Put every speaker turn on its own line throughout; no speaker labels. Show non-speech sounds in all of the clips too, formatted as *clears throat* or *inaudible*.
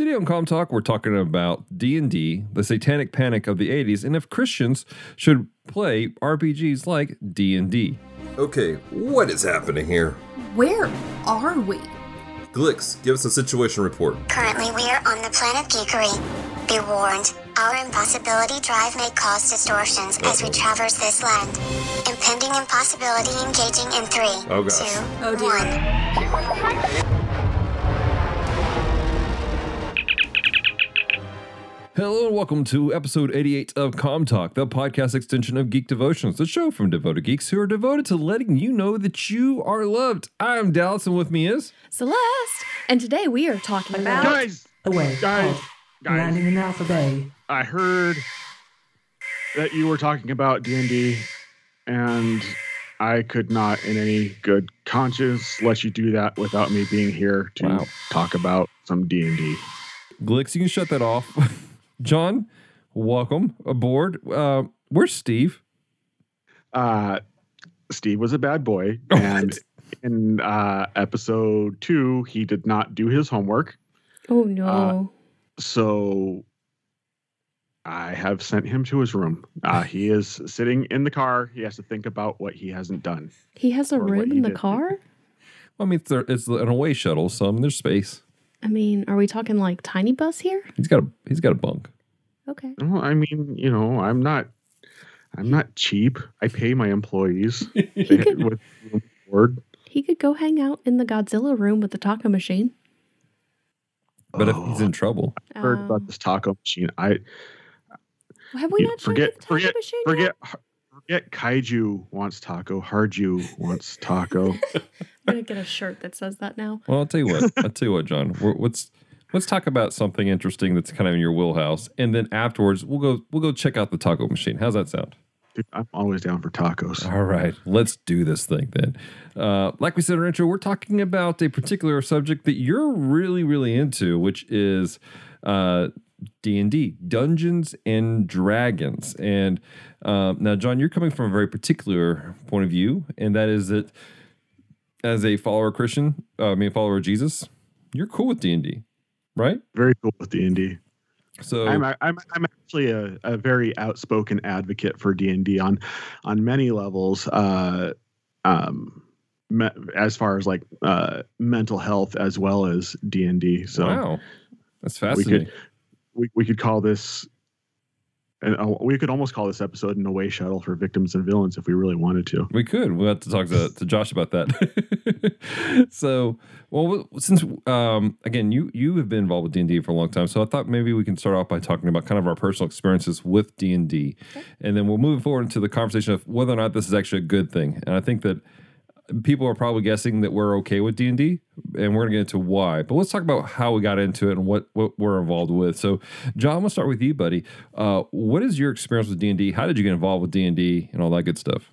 Today on Com Talk, we're talking about D&D, the satanic panic of the 80s, and if Christians should play RPGs like D&D.
Okay, what is happening here?
Where are we?
Glix, give us a situation report.
Currently, we are on the planet Geekery. Be warned, our impossibility drive may cause distortions as we traverse this land. Impending impossibility engaging in three,
Oh, gosh.
two,
Oh, dear.
Hello and welcome to episode 88 of Com Talk, the podcast extension of Geek Devotions, the show from devoted geeks who are devoted to letting you know that you are loved. I'm Dallas, and with me is
Celeste. And today we are talking about.
Guys,
away.
Guys,
called
guys.
Landing in Alpha Bay.
I heard that you were talking about D&D and I could not in any good conscience let you do that without me being here to
Wow.
talk about some D&D.
Glix. You can shut that off. *laughs* John, welcome aboard. Uh, where's Steve?
Uh, Steve was a bad boy *laughs*
Oh,
and in uh, episode 2 he did not do his homework.
Oh, no.
So I have sent him to his room. Uh, *laughs* he is sitting in the car. He has to think about what he hasn't done.
he has a room in the
did.
car?
I mean, it's, it's an away shuttle, so I mean, there's space.
I mean, are we talking like tiny bus here?
He's got a he's got a bunk.
Okay.
Well, I mean, you know, I'm not, I'm not cheap. I pay my employees *laughs*
He could,
with board.
he could go hang out in the Godzilla room with the taco machine.
But if he's in trouble,
I've heard
Um,
about this taco machine. I
Have we not
forget,
tried the taco
forget,
machine? yet?
forget, forget. Kaiju wants taco. Harju wants taco. *laughs*
I'm gonna get a shirt that says that now.
well, I'll tell you what. I'll tell you what, John. We're, let's let's talk about something interesting that's kind of in your wheelhouse, and then afterwards we'll go we'll go check out the taco machine. How's that sound?
Dude, I'm always down for tacos.
All right, let's do this thing then. Uh, like we said in our intro, we're talking about a particular subject that you're really, really into, which is uh, D and D, Dungeons and Dragons. And um, now, John, you're coming from a very particular point of view, and that is that as a follower of Christian, uh, I mean, follower of Jesus, you're cool with D and D, right?
Very cool with D and D.
So
I'm, I'm I'm actually a, a very outspoken advocate for D and D on on many levels. Uh, um, me, as far as like uh, mental health as well as D and D. So
wow, that's
we
fascinating.
could we, we could call this. And uh, we could almost call this episode an away shuttle for victims and villains if we really wanted to.
We could. We'll have to talk to, to Josh about that. *laughs* so, well, since um, again, you you have been involved with D and D for a long time, so I thought maybe we can start off by talking about kind of our personal experiences with D and D, and then we'll move forward into the conversation of whether or not this is actually a good thing. And I think that people are probably guessing that we're okay with D and we're gonna get into why. But let's talk about how we got into it and what what we're involved with. So, John, I'm gonna start with you, buddy. Uh, what is your experience with D and D? How did you get involved with D and D and all that good stuff?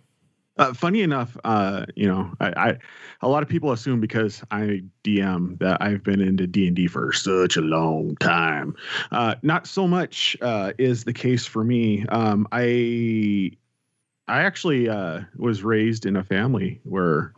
Uh, funny enough, uh, you know, I, I a lot of people assume because I DM that I've been into D and D for such a long time. Uh, not so much uh, is the case for me. Um, I I actually uh, was raised in a family where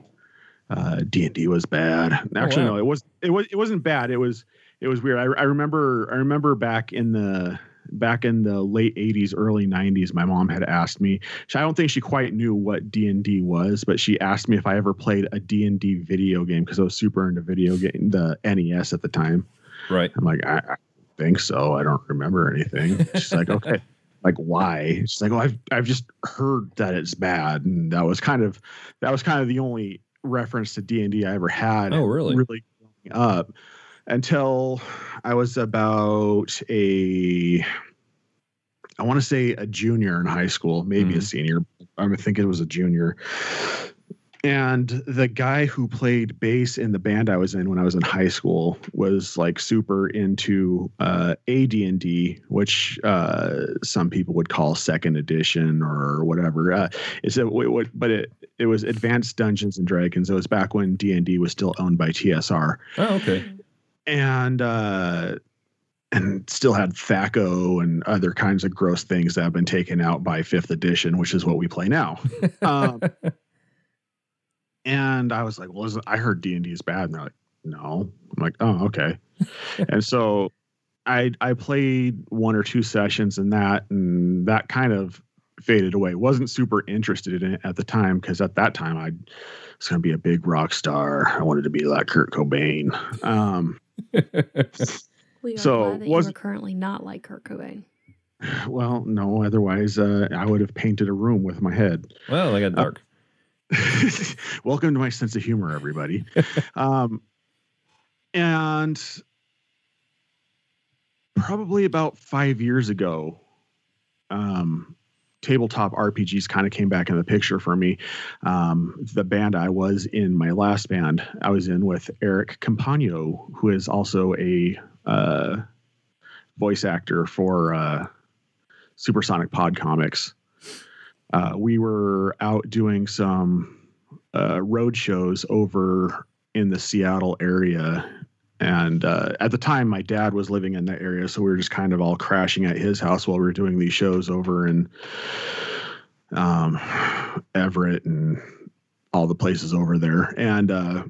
D and D was bad. Actually,
wow.
no, it was it was it wasn't bad. It was it was weird. I, I remember I remember back in the back in the late 80s early 90s my mom had asked me she- i don't think she quite knew what d&d was but she asked me if i ever played a d&d video game because i was super into video game the nes at the time
Right.
i'm like i, I think so i don't remember anything she's like okay like why she's like oh i've i've just heard that it's bad and that was kind of that was kind of the only reference to d&d i ever had
Oh, really?
really up until I was about a, I want to say a junior in high school, maybe a
Mhm.
senior. I think it was a junior. And the guy who played bass in the band I was in when I was in high school was like super into uh, AD&D, which uh, some people would call second edition or whatever. Uh, it's a, what, what- but it it was Advanced Dungeons and Dragons. It was back when D&D was still owned by TSR
Oh, okay.
and uh and still had THAC0 and other kinds of gross things that have been taken out by fifth edition, which is what we play now. *laughs* Um, and I was like, well, isn't, I heard D and D is bad. And they're like, no. I'm like, oh, okay. *laughs* and so I I played one or two sessions in that, and that kind of faded away. wasn't super interested in it at the time because at that time I was going to be a big rock star. I wanted to be like Kurt Cobain. Um, *laughs*
We are
So,
glad that you
was-
are currently not like Kurt Cobain. *sighs*
well, no, otherwise uh, I would have painted a room with my head.
well, I got dark. *laughs*
Welcome to my sense of humor, everybody. *laughs* um, and probably about five years ago, um, tabletop RPGs kind of came back in the picture for me. Um, the band I was in, my last band, I was in with Eric Campagno, who is also a uh, voice actor for uh, Supersonic Pod Comics. Uh, we were out doing some uh, road shows over in the Seattle area. And uh, at the time, my dad was living in that area. So we were just kind of all crashing at his house while we were doing these shows over in um, Everett and all the places over there. And uh,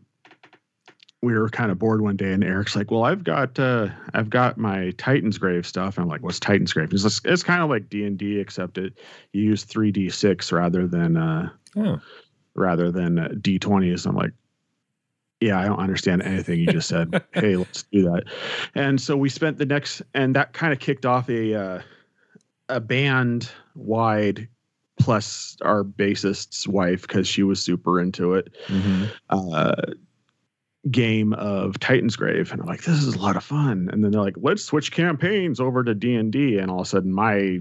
we were kind of bored one day, and Eric's like, "Well, I've got uh, I've got my Titansgrave stuff." And I'm like, "What's Titansgrave?" It's, just- it's kind of like D and D, except it you use three D six rather than uh,
Oh.
rather than uh, D20s. I'm like, yeah, I don't understand anything you just said. *laughs* hey, let's do that. And so we spent the next, and that kind of kicked off a uh, a band wide plus our bassist's wife because she was super into it.
hmm
Uh, game of Titansgrave, and I'm like, this is a lot of fun. And then they're like, let's switch campaigns over to D and D, and all of a sudden my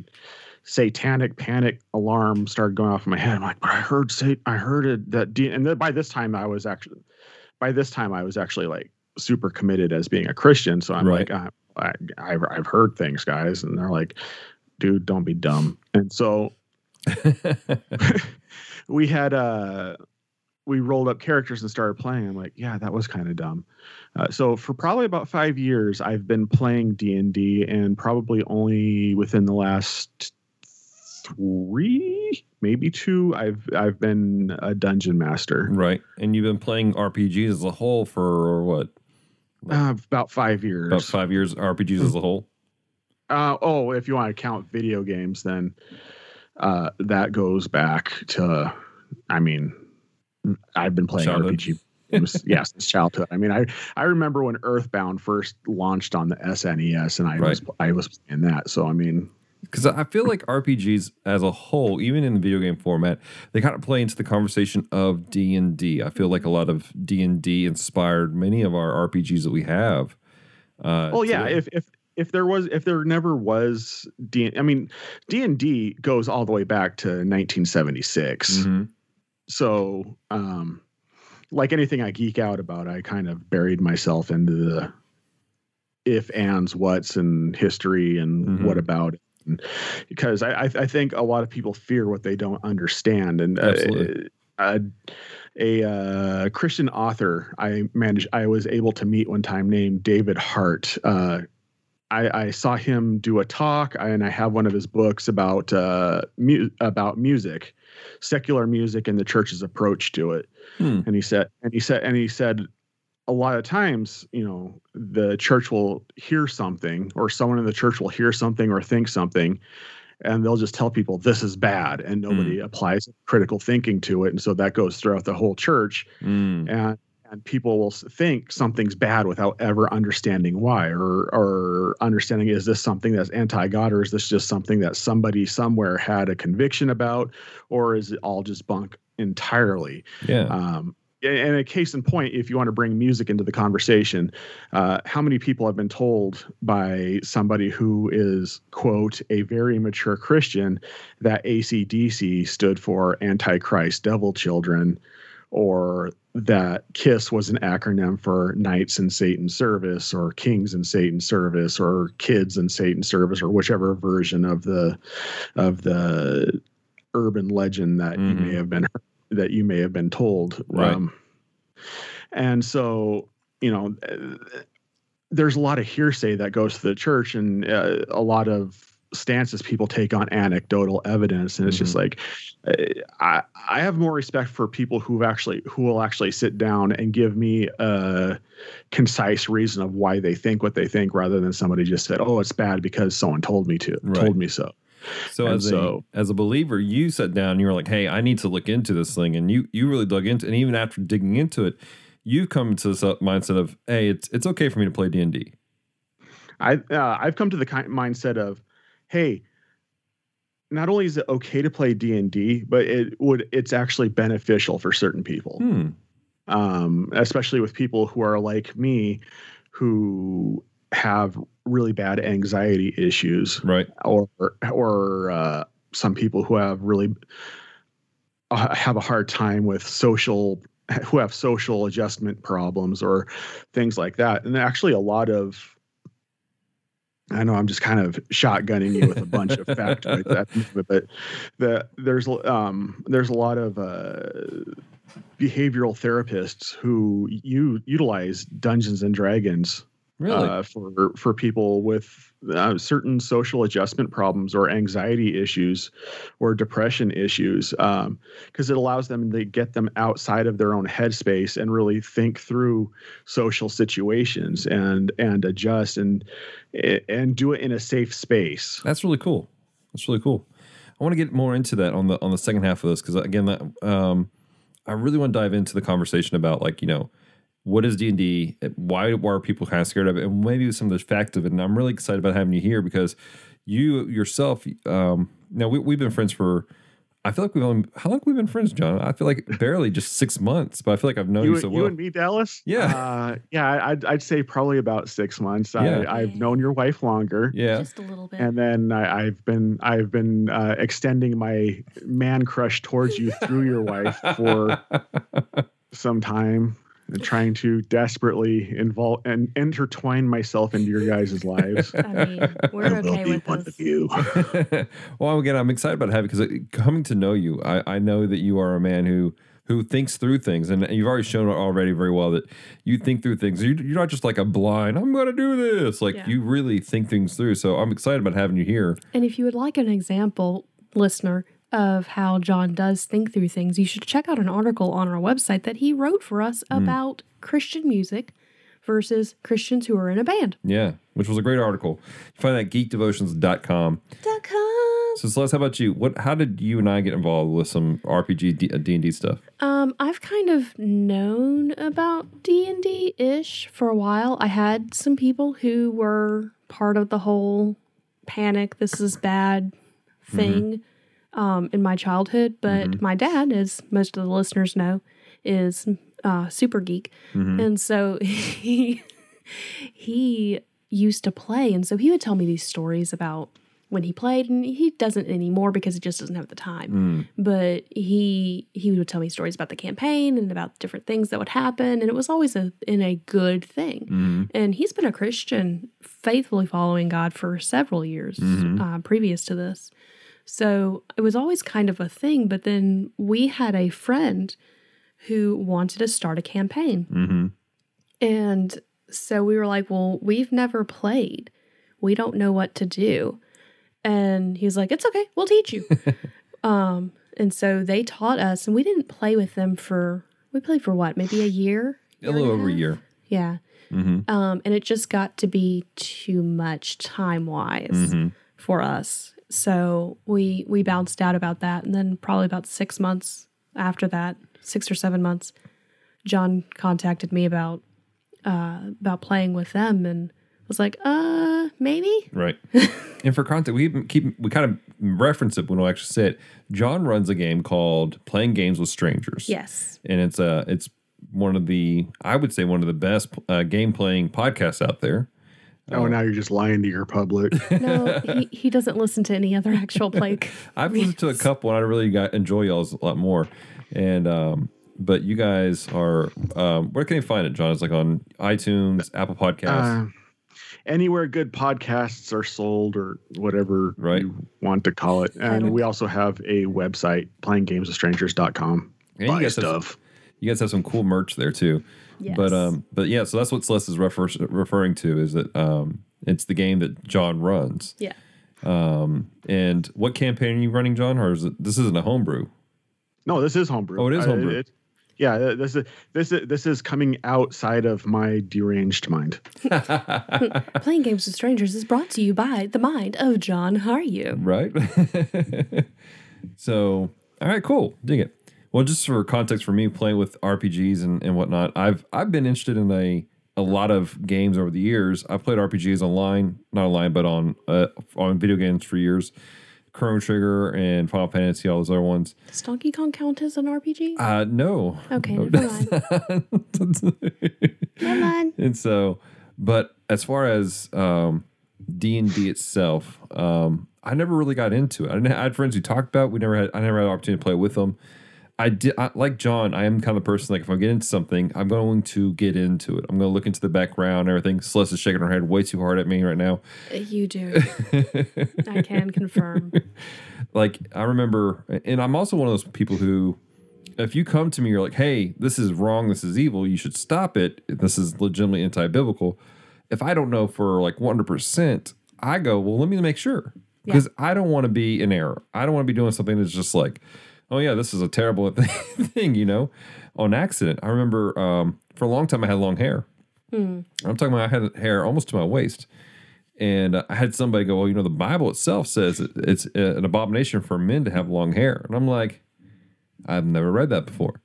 satanic panic alarm started going off in my head. I'm like, but I heard say I heard it that D and then by this time I was actually by this time I was actually like super committed as being a Christian. So I'm
Right.
like, I, I, I've I've heard things, guys, and they're like, dude, don't be dumb. And so *laughs* *laughs* we had uh we rolled up characters and started playing i'm like yeah that was kind of dumb uh, so for probably about five years i've been playing d&d and probably only within the last three maybe two i've i've been a dungeon master
right. And you've been playing RPGs as a whole for what?
uh, about five years
About five years RPGs as a whole?
Uh, oh, if you want to count video games, then uh, that goes back to, I mean, I've been playing
Childhood.
RPG *laughs* since childhood. I mean, I I remember when Earthbound first launched on the SNES, and I was I was playing that. So I mean,
Because I feel like RPGs as a whole, even in the video game format, they kind of play into the conversation of D and D. I feel like a lot of D and D inspired many of our RPGs that we have. Uh,
oh yeah,
today.
if if if there was if there never was D, I mean, D and D goes all the way back to 1976.
Mhm.
So um like anything i geek out about i kind of buried myself into the if ands what's and history and
Mhm.
what about it and because I, I i think a lot of people fear what they don't understand and uh,
Absolutely.
a, a uh, christian author i managed i was able to meet one time named david hart uh I, I saw him do a talk, and I have one of his books about uh, mu- about music, secular music, and the church's approach to it.
Hmm.
And he said, and he said, and he said, a lot of times, you know, the church will hear something, or someone in the church will hear something or think something, and they'll just tell people this is bad, and nobody applies critical thinking to it, and so that goes throughout the whole church
Mm.
and and people will think something's bad without ever understanding why or or understanding is this something that's anti-god or is this just something that somebody somewhere had a conviction about or is it all just bunk entirely
Yeah.
um and a case in point if you want to bring music into the conversation uh, how many people have been told by somebody who is quote a very mature christian that acdc stood for antichrist devil children or that KISS was an acronym for Knights in Satan Service or Kings in Satan Service or Kids in Satan Service or whichever version of the of the urban legend that you
Mhm.
may have been that you may have been told.
Right.
and so, you know, there's a lot of hearsay that goes to the church and uh, a lot of stances people take on anecdotal evidence, and it's just like uh, I I have more respect for people who've actually who will actually sit down and give me a concise reason of why they think what they think, rather than somebody just said, "Oh, it's bad because someone told me to
Right.
told me so."
So
And
as
so-
a as a believer, you sat down and you were like, "Hey, I need to look into this thing," and you you really dug into, and even after digging into it, you've come to this uh, mindset of, "Hey, it's it's okay for me to play D and D."
I uh, I've come to the kind mindset of, hey, not only is it okay to play D and D, but it would it's actually beneficial for certain people,
Hmm.
um, especially with people who are like me, who have really bad anxiety issues,
Right.
or or uh, some people who have really uh, have a hard time with social who have social adjustment problems or things like that and actually a lot of I know I'm just kind of shotgunning you with a bunch of fact right that *laughs* but the there's um there's a lot of uh behavioral therapists who you utilize Dungeons and Dragons
Really?
uh, for for people with uh, certain social adjustment problems or anxiety issues or depression issues because it allows them to get them outside of their own headspace and really think through social situations and and adjust and and do it in a safe space
That's really cool. That's really cool. I want to get more into that on the on the second half of this because again, that um, I really want to dive into the conversation about like you know what is D and D, why why are people kind of scared of it, and maybe some of the facts of it. And I'm really excited about having you here because you yourself, um, now we, we've been friends for. I feel like we've only how long have we been friends, John? I feel like barely just six months, but I feel like I've known you,
you,
so
you
well.
and me dallas
Yeah.
uh, yeah I'd, I'd say probably about six months
Yeah.
I, i've known your wife longer
yeah,
Just a little bit.
and then I, I've been I've been uh, extending my man crush towards you through your wife for *laughs* some time, and trying to desperately involve and intertwine myself into your guys' lives.
I mean, we're
I
okay with
one
this.
of you. *laughs* *laughs*
well, again, I'm excited about having because coming to know you, I, I know that you are a man who who thinks through things, and you've already shown already very well that you think through things. You, you're not just like a blind. I'm going to do this. Like
Yeah.
you really think things through. So I'm excited about having you here.
And if you would like an example, listener, of how John does think through things, you should check out an article on our website that he wrote for us hmm. about Christian music versus Christians who are in a band.
Yeah, which was a great article. You find that at geekdevotions.com.
Dot com.
So Celeste, how about you? What? How did you and I get involved with some RPG uh, D and D stuff?
Um, I've kind of known about D and D ish for a while. I had some people who were part of the whole panic, this is bad mm-hmm. thing um, in my childhood. But my dad, as most of the listeners know, is uh, super geek, and so *laughs* he he used to play, and so he would tell me these stories about when he played, and he doesn't anymore because he just doesn't have the time. But he he would tell me stories about the campaign and about different things that would happen and it was always a in a good thing. And he's been a christian faithfully following god for several years uh, previous to this so it was always kind of a thing but then we had a friend who wanted to start a campaign
Mm-hmm.
and so we were like, well, we've never played. We don't know what to do. And he was like, it's okay. We'll teach you. *laughs* um, and so they taught us, and we didn't play with them for, we played for what, maybe a year?
A
Year
little over a year.
Yeah.
Mm-hmm.
Um, and it just got to be too much time wise
Mm-hmm.
for us. So we we bounced out about that, and then probably about six months after that, six or seven months, John contacted me about uh, about playing with them, and was like, "Uh, maybe."
Right. *laughs* and for context, we keep we kind of reference it when we actually say it. John runs a game called Playing Games with Strangers.
Yes.
and it's uh it's one of the I would say one of the best uh, game playing podcasts out there.
Oh, now you're just lying to your public. *laughs*
No, he, he doesn't listen to any other actual *laughs* play.
I've listened to a couple, and I really got enjoy y'all's a lot more. And um, but you guys are um, where can you find it, John? It's like on iTunes, Apple Podcasts.
Uh, anywhere good podcasts are sold or whatever
Right.
you want to call it. And we also have a website, playinggameswithstrangers.com.
And you
Buy
guys have some-
stuff.
you guys have some cool merch there too.
Yes.
But um, but yeah, so that's what Celeste is refer- referring to is that um, it's the game that John runs.
Yeah.
Um, and what campaign are you running, John? Or is it this isn't a homebrew?
No, this is homebrew.
Oh, it is homebrew.
it- yeah, uh, this is this is this is coming outside of my deranged mind. *laughs* *laughs*
Playing games with strangers is brought to you by the mind of John Are you
right? *laughs* so, all right, cool. Dig it. Well, just for context for me playing with RPGs and, and whatnot, I've I've been interested in a a lot of games over the years. I've played RPGs online, not online, but on uh, on video games for years. Chrono Trigger and Final Fantasy, all those other ones.
Does Donkey Kong count as an RPG?
Uh, no.
okay,
No,
never mind. *laughs* Never mind.
and so but as far as um d&d itself um i never really got into it i, I had friends who talked about it. we never had i never had the opportunity to play with them i did I, like john i am kind of the person like if i get into something i'm going to get into it i'm going to look into the background and everything celeste is shaking her head way too hard at me right now
Uh, You do. *laughs* I can confirm.
like I remember, and I'm also one of those people who, if you come to me, you're like, "Hey, this is wrong. This is evil. You should stop it. This is legitimately anti-biblical." If I don't know for like 100, percent I go, "Well, let me make sure," because I don't want to be in error. I don't want to be doing something that's just like, "Oh yeah, this is a terrible *laughs* thing," you know, on accident. I remember um, for a long time I had long hair. I'm talking about I had hair almost to my waist. And uh, I had somebody go, well, you know, the Bible itself says it's uh, an abomination for men to have long hair. And I'm like, I've never read that before.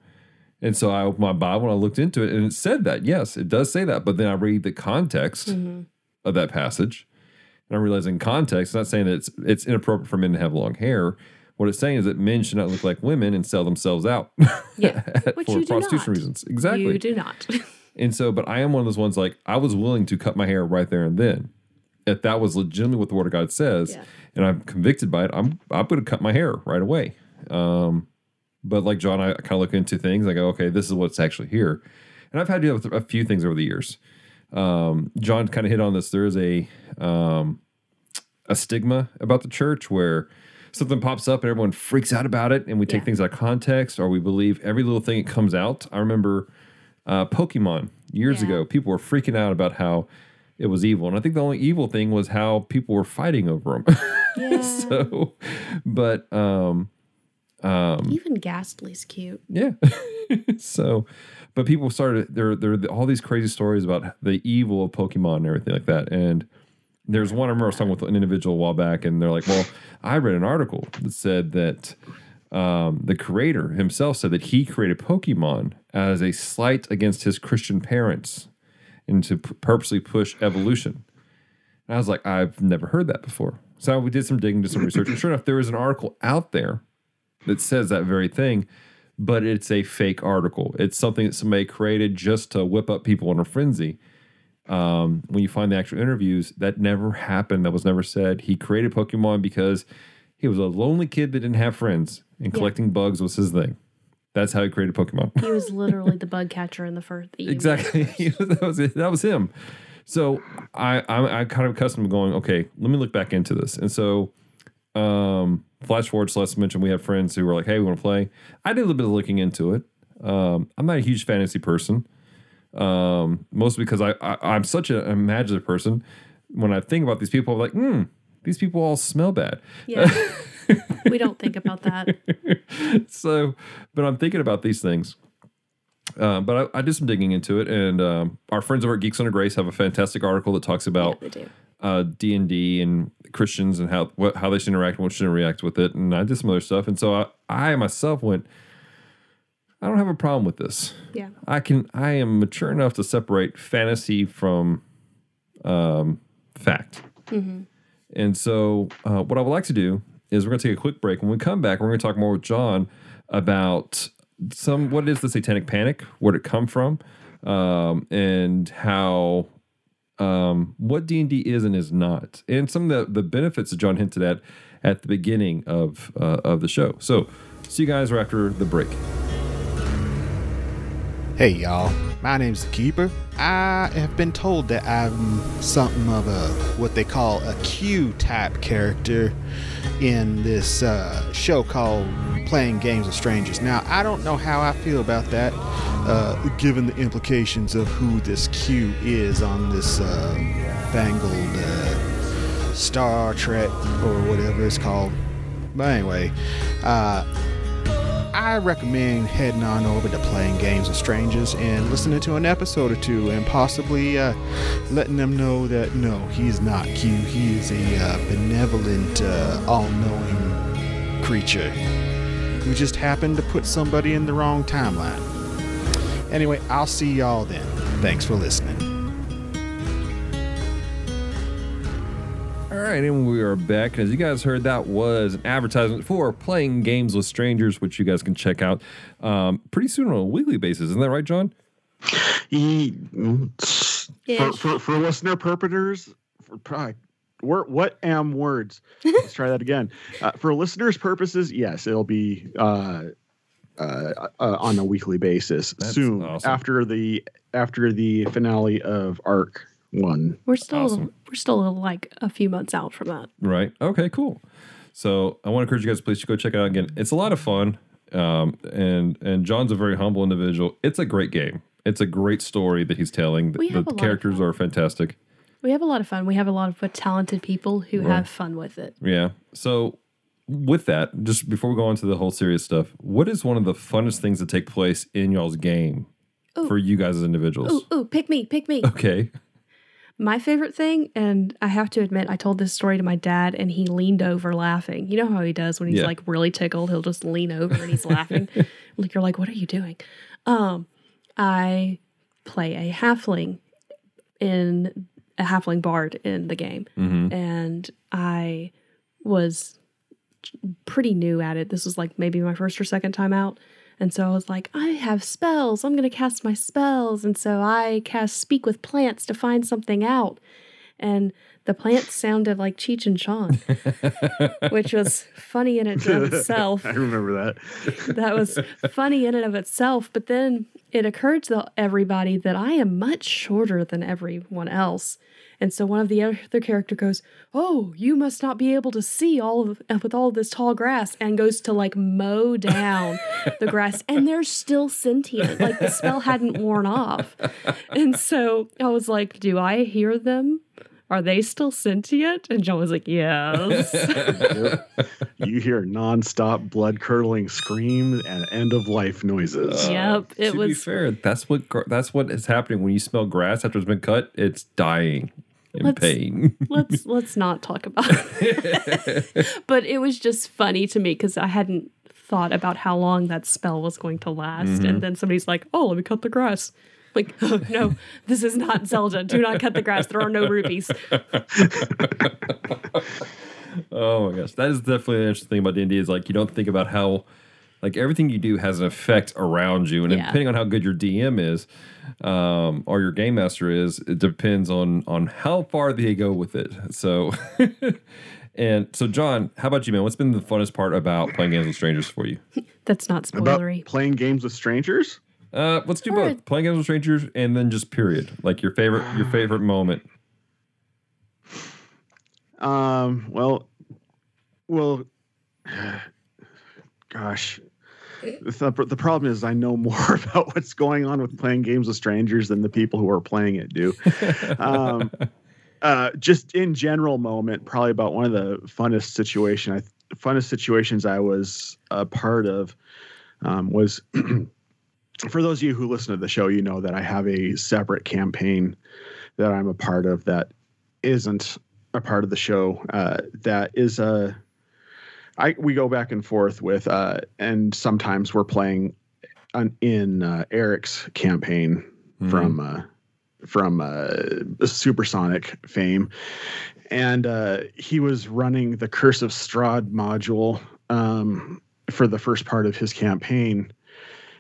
And so I opened my Bible and I looked into it and it said that. Yes, it does say that. But then I read the context of that passage and I realize in context, it's not saying that it's, it's inappropriate for men to have long hair. What it's saying is that men should not look like women and sell themselves out *laughs*
Yeah. *laughs*
For prostitution
not.
reasons. Exactly.
You do not. *laughs*
And so, but I am one of those ones like I was willing to cut my hair right there and then. If that was legitimately what the word of God says,
Yeah.
and I'm convicted by it, I'm I'm going to cut my hair right away. Um, but like John, I kind of look into things. I go, okay, this is what's actually here, and I've had to deal with a few things over the years. Um, John kind of hit on this. There is a um, a stigma about the church where something pops up and everyone freaks out about it, and we take
Yeah.
things out of context, or we believe every little thing that comes out. I remember uh, Pokemon years
Yeah.
ago. People were freaking out about how it was evil, and I think the only evil thing was how people were fighting over them. *laughs*
Yeah.
so, but um,
Even Gastly's cute.
yeah. *laughs* so, but people started there. There are all these crazy stories about the evil of Pokemon and everything like that. And there's one I remember I was talking with an individual a while back, and they're like, "Well, I read an article that said that." Um, the creator himself said that he created Pokemon as a slight against his Christian parents and to p- purposely push evolution. And I was like, I've never heard that before. So we did some digging, did some research, and sure enough, there is an article out there that says that very thing, but it's a fake article. It's something that somebody created just to whip up people in a frenzy. Um, when you find the actual interviews, that never happened. That was never said. He created Pokemon because he was a lonely kid that didn't have friends, and collecting bugs was his thing. That's how he created Pokemon.
He was *laughs* literally the bug catcher in the first. the
exactly. *laughs* that was it. That was him. So I, I'm, I'm kind of accustomed to going, okay, let me look back into this. And so, um, flash forward, Celeste mentioned we have friends who were like, hey, we want to play. I did a little bit of looking into it. Um, I'm not a huge fantasy person, um, mostly because I, I, I'm such an imaginative person. When I think about these people, I'm like, hmm, these people all smell bad.
Yeah. *laughs* we don't think about that. *laughs*
so, but I'm thinking about these things. Uh, but I, I did some digging into it, and um, our friends over at Geeks Under Grace have a fantastic article that talks about
Yeah, they do.
uh, D and D and Christians and how what, how they should interact and what shouldn't react with it. And I did some other stuff, and so I, I myself went. I don't have a problem with this.
Yeah.
I can. I am mature enough to separate fantasy from um, fact. Mm-hmm. And so, uh, what I would like to do is we're going to take a quick break. When we come back, we're going to talk more with John about some what is the Satanic Panic, where did it come from, um, and how um, what D and D is and is not, and some of the, the benefits that John hinted at at the beginning of uh, of the show. So, see you guys right after the break.
Hey y'all, my name's the Keeper. I have been told that I'm something of a what they call a Q type character in this uh, show called Playing Games with Strangers. Now, I don't know how I feel about that, uh, given the implications of who this Q is on this uh, fangled uh, Star Trek or whatever it's called. But anyway, uh, I recommend heading on over to Playing Games with Strangers and listening to an episode or two and possibly uh, letting them know that no, he's not Q. He is a uh, benevolent, uh, all knowing creature who just happened to put somebody in the wrong timeline. Anyway, I'll see y'all then. Thanks for listening.
Right, and we are back. As you guys heard, that was an advertisement for playing games with strangers, which you guys can check out um, pretty soon on a weekly basis. Isn't that right, John?
He, for, for, for listener purposes, for probably, wor- what am words? Let's try that again. Uh, for listeners' purposes, yes, it'll be uh, uh, uh, on a weekly basis
That's
soon
awesome.
after the after the finale of Arc One.
We're still
Awesome.
we're still like a few months out from that.
Right. Okay, cool. So I want to encourage you guys, please to go check it out again. It's a lot of fun. Um, and and John's a very humble individual. It's a great game. It's a great story that he's telling. The,
We
the
have a lot of
characters
fun.
are fantastic.
We have a lot of fun. We have a lot of talented people who
Right.
have fun with it.
Yeah. So with that, just before we go on to the whole serious stuff, what is one of the funnest things that take place in y'all's game
Ooh.
for you guys as individuals?
Ooh, ooh, pick me, pick me.
Okay.
My favorite thing, and I have to admit, I told this story to my dad, and he leaned over laughing. You know how he does when he's
Yeah.
like really tickled? He'll just lean over and he's laughing. *laughs* Like you're like, what are you doing? Um, I play a halfling in a halfling bard in the game,
hmm
and I was pretty new at it. This was like maybe my first or second time out. And so I was like, I have spells. I'm going to cast my spells. And so I cast Speak with Plants to find something out. And the plants *laughs* sounded like Cheech and Chong, which was funny in and of *laughs* itself
I remember that.
that was funny in and of itself. But then it occurred to everybody that I am much shorter than everyone else. And so one of the other character goes, "Oh, you must not be able to see all of uh, with all this tall grass," and goes to like mow down *laughs* the grass, and they're still sentient. Like the spell hadn't worn off. And so I was like, "Do I hear them? Are they still sentient?" And John was like, "Yes." *laughs*
you hear nonstop blood curdling screams and end of life noises.
Yep, it
to be
was-
fair, that's what that's what is happening when you smell grass after it's been cut. It's dying in
Let's-
pain.
let's *laughs* let's not talk about it. *laughs* *laughs* but it was just funny to me because I hadn't thought about how long that spell was going to last. And mm-hmm. then somebody's like, "Oh, let me cut the grass." Like, oh, no, this is not Zelda. Do not cut the grass. There are no rupees.
Oh my gosh, that is definitely an interesting thing about D and D is like you don't think about how like everything you do has an effect around you, and
Yeah.
depending on how good your DM is um, or your game master is, it depends on on how far they go with it. So, *laughs* and so John, how about you, man? What's been the funnest part about playing games with strangers for you?
That's not
About
spoilery.
playing games with strangers?
Uh, let's do
All
both. Playing games with strangers, and then just period, like your favorite your favorite moment. *sighs*
Um, well, well, *sighs* gosh, the, the problem is I know *laughs* more about what's going on with playing games with strangers than the people who are playing it do. um, *laughs* uh, just in general moment, probably about one of the funnest situation, I funnest situations I was a part of um, was. *clears throat* For those of you who listen to the show, you know that I have a separate campaign that I'm a part of that isn't a part of the show uh, that is a I we go back and forth with uh, and sometimes we're playing on, in uh, Eric's campaign from uh, from uh, Supersonic fame, and uh, he was running the Curse of Strahd module um, for the first part of his campaign,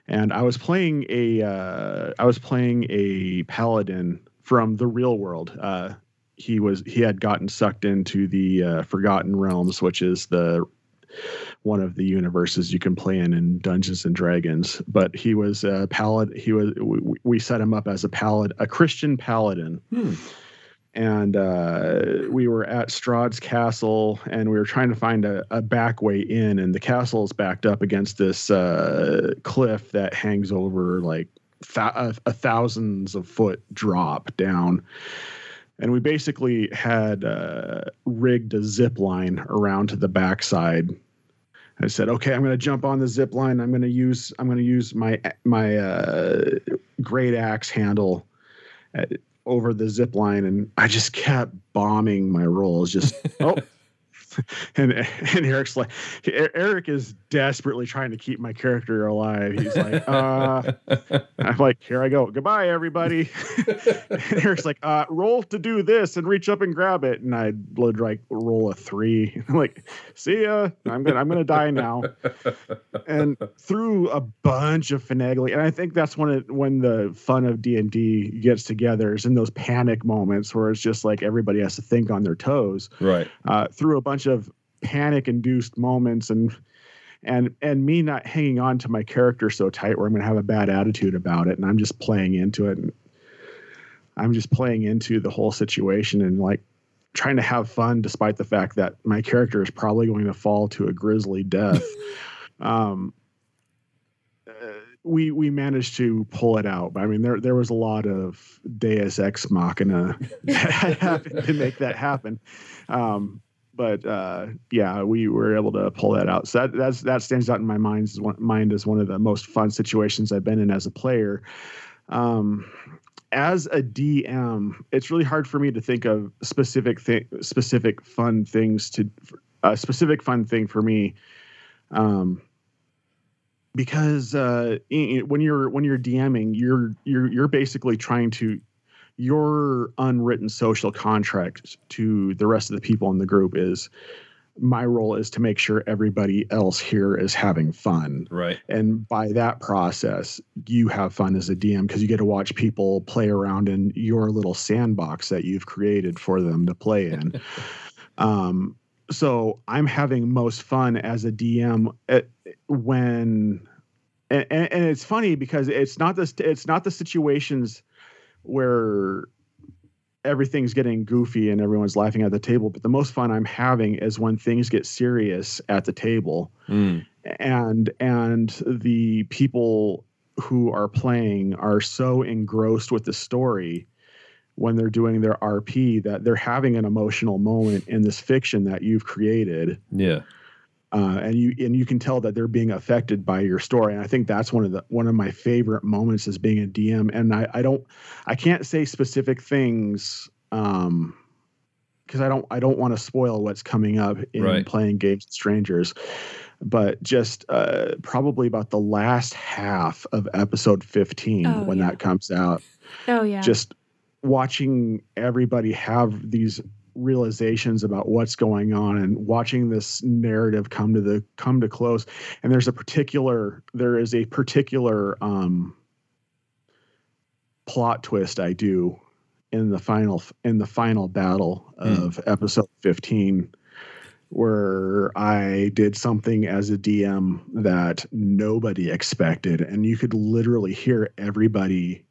and I was playing a uh, I was playing a paladin from the real world. Uh, he was he had gotten sucked into the uh, Forgotten Realms, which is the one of the universes you can play in in Dungeons and Dragons. But he was a paladin. He was we, we set him up as a paladin, a Christian paladin.
Hmm.
And uh, we were at Strahd's castle, and we were trying to find a, a back way in. And the castle is backed up against this uh, cliff that hangs over like th- a, a thousands of foot drop down and we basically had uh, rigged a zip line around to the backside. I said, "Okay, I'm going to jump on the zip line. I'm going to use I'm going to use my my uh, great axe handle at, over the zip line, and I just kept bombing my rolls. Just *laughs* oh." *laughs* And and Eric's like, Eric is desperately trying to keep my character alive. He's like, *laughs* uh, I'm like, here I go. Goodbye, everybody. *laughs* and Eric's like, uh, roll to do this and reach up and grab it. And I would like roll a three. I'm like, see ya. I'm gonna I'm gonna die now. And through a bunch of finagling, and I think that's when it when the fun of D and D gets together is in those panic moments where it's just like everybody has to think on their toes.
Right.
Uh, through a bunch of panic induced moments and and and me not hanging on to my character so tight where I'm going to have a bad attitude about it and I'm just playing into it and I'm just playing into the whole situation and like trying to have fun despite the fact that my character is probably going to fall to a grisly death. *laughs* um, uh, we we managed to pull it out. But I mean, there there was a lot of Deus Ex Machina *laughs* that happened to make that happen. Um, but uh, yeah, we were able to pull that out. So that that's that stands out in my mind as one, mind as one of the most fun situations I've been in as a player. Um, as a DM, it's really hard for me to think of specific thi- specific fun things to a specific fun thing for me. Um, because uh, when you're when you're DMing, you're you're you're basically trying to your unwritten social contract to the rest of the people in the group is my role is to make sure everybody else here is having fun
Right.
and by that process you have fun as a dm because you get to watch people play around in your little sandbox that you've created for them to play in *laughs* um, so i'm having most fun as a dm at, when and, and, and it's funny because it's not this it's not the situations where everything's getting goofy and everyone's laughing at the table but the most fun i'm having is when things get serious at the table
Mm.
and and the people who are playing are so engrossed with the story when they're doing their RP that they're having an emotional moment in this fiction that you've created
Yeah.
Uh, and you and you can tell that they're being affected by your story and I think that's one of the one of my favorite moments as being a DM and I I don't I can't say specific things um because I don't I don't want to spoil what's coming up in
Right.
playing games with strangers but just uh, probably about the last half of episode 15
Oh,
when
yeah.
that comes out
Oh yeah.
just watching everybody have these realizations about what's going on and watching this narrative come to the come to close and there's a particular there is a particular um plot twist i do in the final in the final battle of episode 15 where I did something as a DM that nobody expected. And you could literally hear everybody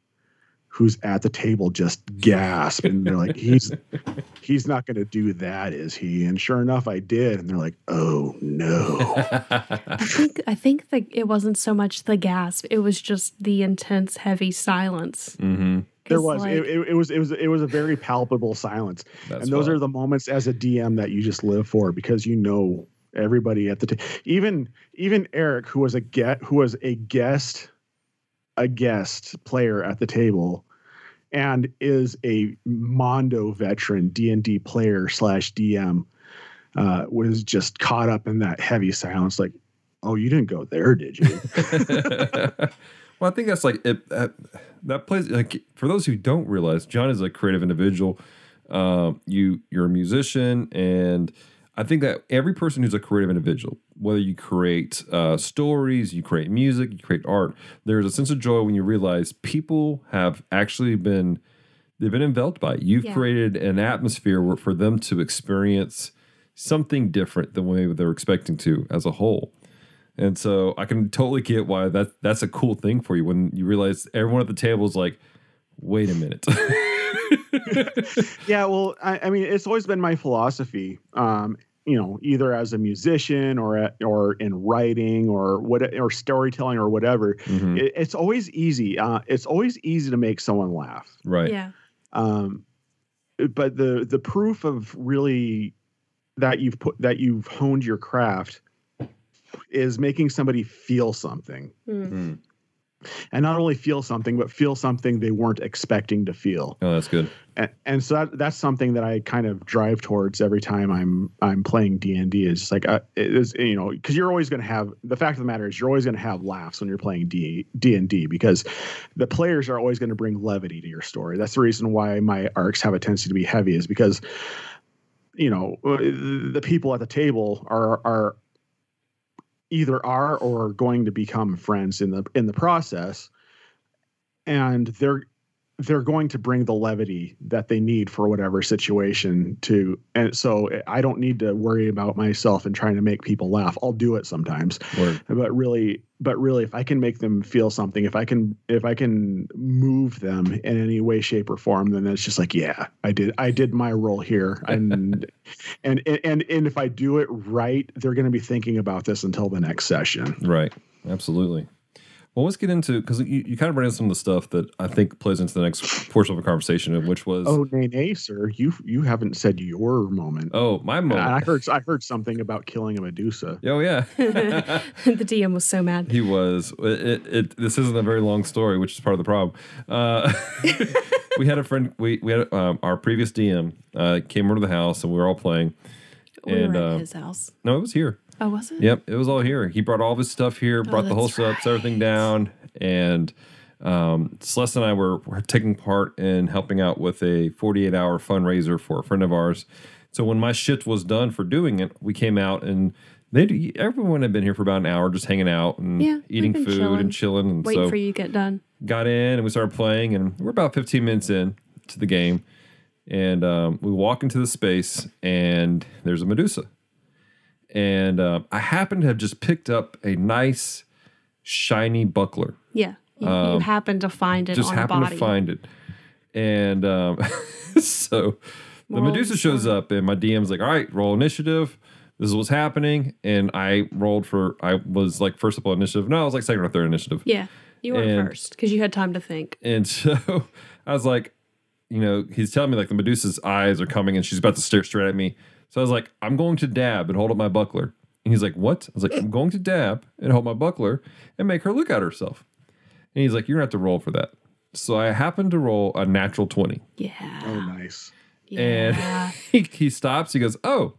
who's at the table just gasp. And they're like, he's *laughs* he's not gonna do that, is he? And sure enough, I did. And they're like, oh no. *laughs*
I think I think that it wasn't so much the gasp; it was just the intense, heavy silence.
mm-hmm.
There
'Cause,
was.
like,
it, it, it was it was it was a very palpable silence. *laughs* And those
wild.
are the moments as a DM that you just live for because you know everybody at the table. Even even Eric, who was a get who was a guest, a guest player at the table, and is a Mondo veteran D and D player slash DM, uh, was just caught up in that heavy silence. Like, oh, you didn't go there, did you? *laughs* *laughs*
well, I think that's like it, that, that plays like for those who don't realize, John is a creative individual. Um, you you're a musician, and I think that every person who's a creative individual, whether you create uh, stories, you create music, you create art, there's a sense of joy when you realize people have actually been they've been enveloped by it. You've
Yeah.
created an atmosphere where, for them to experience something different than what they're expecting to as a whole. And so I can totally get why that that's a cool thing for you when you realize everyone at the table is like, wait a minute. *laughs*
yeah, well, I, I mean, it's always been my philosophy. Um, you know, either as a musician or at, or in writing or what or storytelling or whatever.
Mhm.
It, it's always easy. Uh, it's always easy to make someone laugh.
Right.
yeah,
Um, but the the proof of really that you've put that you've honed your craft is making somebody feel something
Mm.
Hmm.
And not only feel something but feel something they weren't expecting to feel
Oh, that's good.
and, and so that, that's something that I kind of drive towards every time I'm I'm playing D and D. Is like uh, is you know because you're always going to have the fact of the matter is you're always going to have laughs when you're playing D D and D because the players are always going to bring levity to your story. That's the reason why my arcs have a tendency to be heavy is because you know uh, the people at the table are are either are or are going to become friends in the in the process. And they're they're going to bring the levity that they need for whatever situation to and so i don't need to worry about myself and trying to make people laugh i'll do it sometimes
Word.
but really but really if i can make them feel something if i can if i can move them in any way shape or form then it's just like yeah i did i did my role here and *laughs* and and and if i do it right they're going to be thinking about this until the next session
Right. Absolutely. Well, let's get into because you, you kind of ran in some of the stuff that I think plays into the next portion of the conversation, which was
oh nay nay sir you you haven't said your moment
oh my
And I heard I heard something about killing a Medusa.
Oh yeah, *laughs* *laughs*
the DM was so mad.
he was. It, it, it- This isn't a very long story, which is part of the problem. Uh, *laughs* we had a friend. We we had um, our previous DM uh, came over to the house, and we were all playing.
We
and
were at
uh,
his house.
no, it was here.
Oh, was it?
Yep, it was all here. He brought all of his stuff here, brought the whole stuff, everything down, and um, Celeste and I were, were taking part in helping out with a 48 hour fundraiser for a friend of ours. So when my shift was done for doing it, we came out and they everyone had been here for about an hour, just hanging out and
Yeah,
eating food
chilling.
and chilling. And
Waiting
so
for you to get done.
got in and we started playing and we're about 15 minutes in to the game and um, we walk into the space and there's a medusa and uh, i happen to have just picked up a nice shiny buckler
Yeah. You, you happened to find it
Um, just
on a
happened
body.
to find it and um, *laughs* so the
Moral
medusa shows up and my dm's like all right roll initiative this is what's happening and i rolled for i was like first up on initiative no i was like second or third initiative
Yeah. You were
And-
first because you had time to think.
And *laughs* so I was like, you know, he's telling me like the Medusa's eyes are coming and she's about to stare straight at me. So I was like, I'm going to dab and hold up my buckler. And he's like, what? I was like, I'm going to dab and hold my buckler and make her look at herself. And he's like, you're going to have to roll for that. So I happened to roll a natural 20.
Yeah.
Oh, nice.
yeah.
And *laughs* he, he stops. He goes, oh,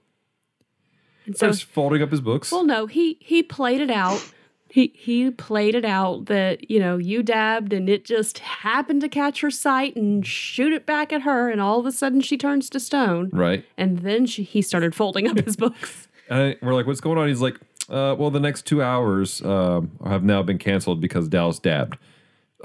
And so
starts folding up his books.
Well, no, he he played it out. He he played it out that you know you dabbed and it just happened to catch her sight and shoot it back at her, and all of a sudden she turns to stone.
right.
And then she, he started folding up his books. *laughs*
And I- we're like, what's going on? He's like, uh, well, the next two hours um, have now been canceled because Dallas dabbed. *laughs*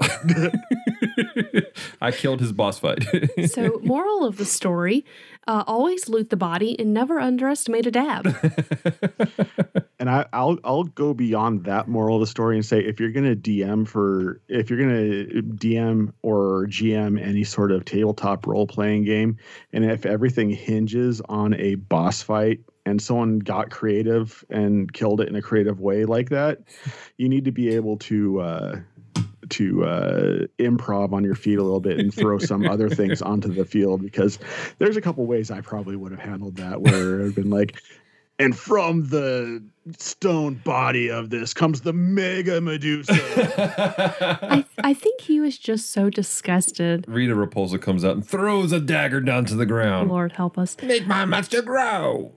I killed his boss fight. *laughs*
So, moral of the story: uh, always loot the body and never underestimate a dab. *laughs*
And I, I'll I'll go beyond that moral of the story and say if you're gonna DM for if you're gonna DM or GM any sort of tabletop role playing game, and if everything hinges on a boss fight and someone got creative and killed it in a creative way like that, you need to be able to uh, to uh, improv on your feet a little bit and throw some other things onto the field because there's a couple ways I probably would have handled that where it would have been like, and from the stone body of this comes the mega Medusa. *laughs*
I I think he was just so disgusted.
Rita Repulsa comes out and throws a dagger down to the ground.
Lord help us.
Make my monster grow.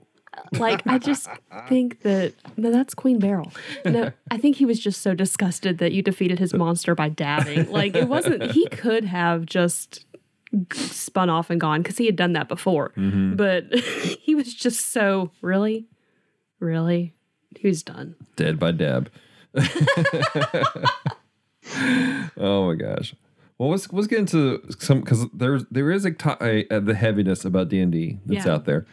Like I just think that no, that's Queen Beryl. No, I think he was just so disgusted that you defeated his monster by dabbing. Like it wasn't. He could have just spun off and gone because he had done that before. Mm-hmm. But *laughs* he was just so really, really. He was done.
Dead by dab. *laughs* oh my gosh. Well, let's let's get into some because there's there is a, to- a, a the heaviness about D and D that's
Yeah.
out there,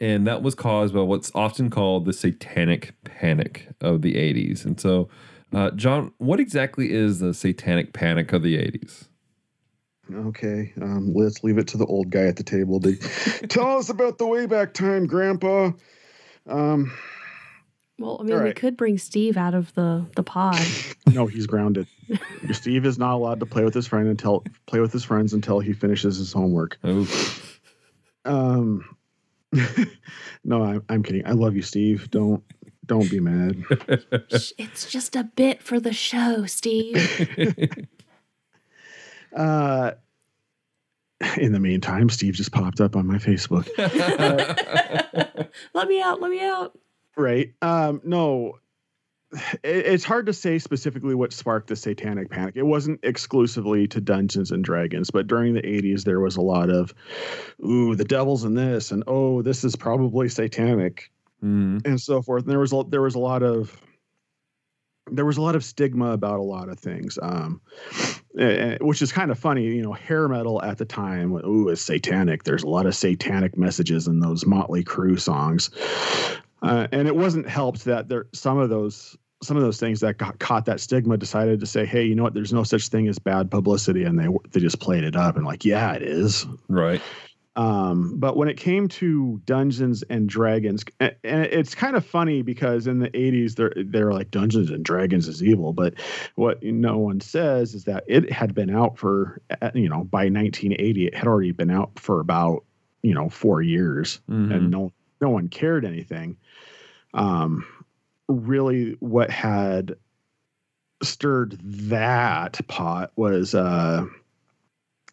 and that was caused by what's often called the satanic panic of the '80s. And so, uh, John, what exactly is the satanic panic of the '80s?
okay, um, let's leave it to the old guy at the table to *laughs* tell us about the way back time, Grandpa. Um,
Well, I mean,
All
we could bring Steve out of the the pod. *laughs*
no, he's grounded. *laughs* Steve is not allowed to play with his friend until play with his friends until he finishes his homework.
Oh,
Um, *laughs* no, I'm, I'm kidding. I love you, Steve. Don't don't be mad.
It's just a bit for the show, Steve. *laughs*
Uh, in the meantime, Steve just popped up on my Facebook. *laughs*
let me out. Let me out.
Right. Um, no, it's hard to say specifically what sparked the satanic panic. It wasn't exclusively to Dungeons and Dragons, but during the 80s, there was a lot of, ooh, the devil's in this, and oh, this is probably satanic,
Mm.
and so forth. And there was a, there was a lot of there was a lot of stigma about a lot of things, um, eh, eh, which is kind of funny. You know, hair metal at the time, ooh, is satanic. There's a lot of satanic messages in those Motley Crue songs, uh, and it wasn't helped that there some of those some of those things that got caught that stigma decided to say, hey, you know what? There's no such thing as bad publicity, and they they just played it up and like, yeah, it is.
Right.
Um, but when it came to Dungeons and Dragons, and, and it's kind of funny because in the 80s they're they're like Dungeons and Dragons is evil, but what no one says is that it had been out for you know by 1980 it had already been out for about you know four years,
Mhm.
and no no one cared anything. Um, really, what had stirred that pot was uh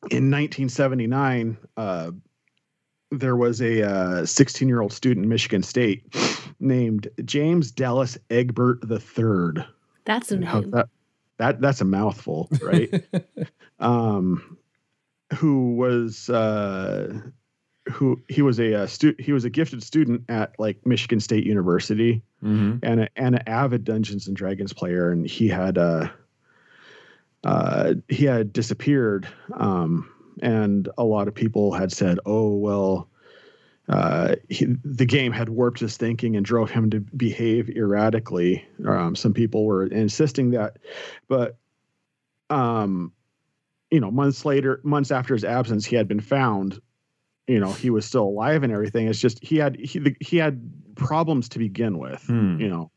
in 1979 uh there was a 16 year old student in Michigan State named James Dallas Egbert III.
That's a name.
that, that that's a mouthful, right? *laughs* um, who was uh, who he was a, uh stu- he was a gifted student at like Michigan State University
hmm
and a, and an avid Dungeons and Dragons player, and he had uh, uh, he had disappeared, um, and a lot of people had said, "Oh well." Uh, he, the game had warped his thinking and drove him to behave erratically. Um, some people were insisting that, but um, you know, months later, months after his absence, he had been found. You know, he was still alive and everything. It's just he had he the, he had problems to begin with
Hmm.
you know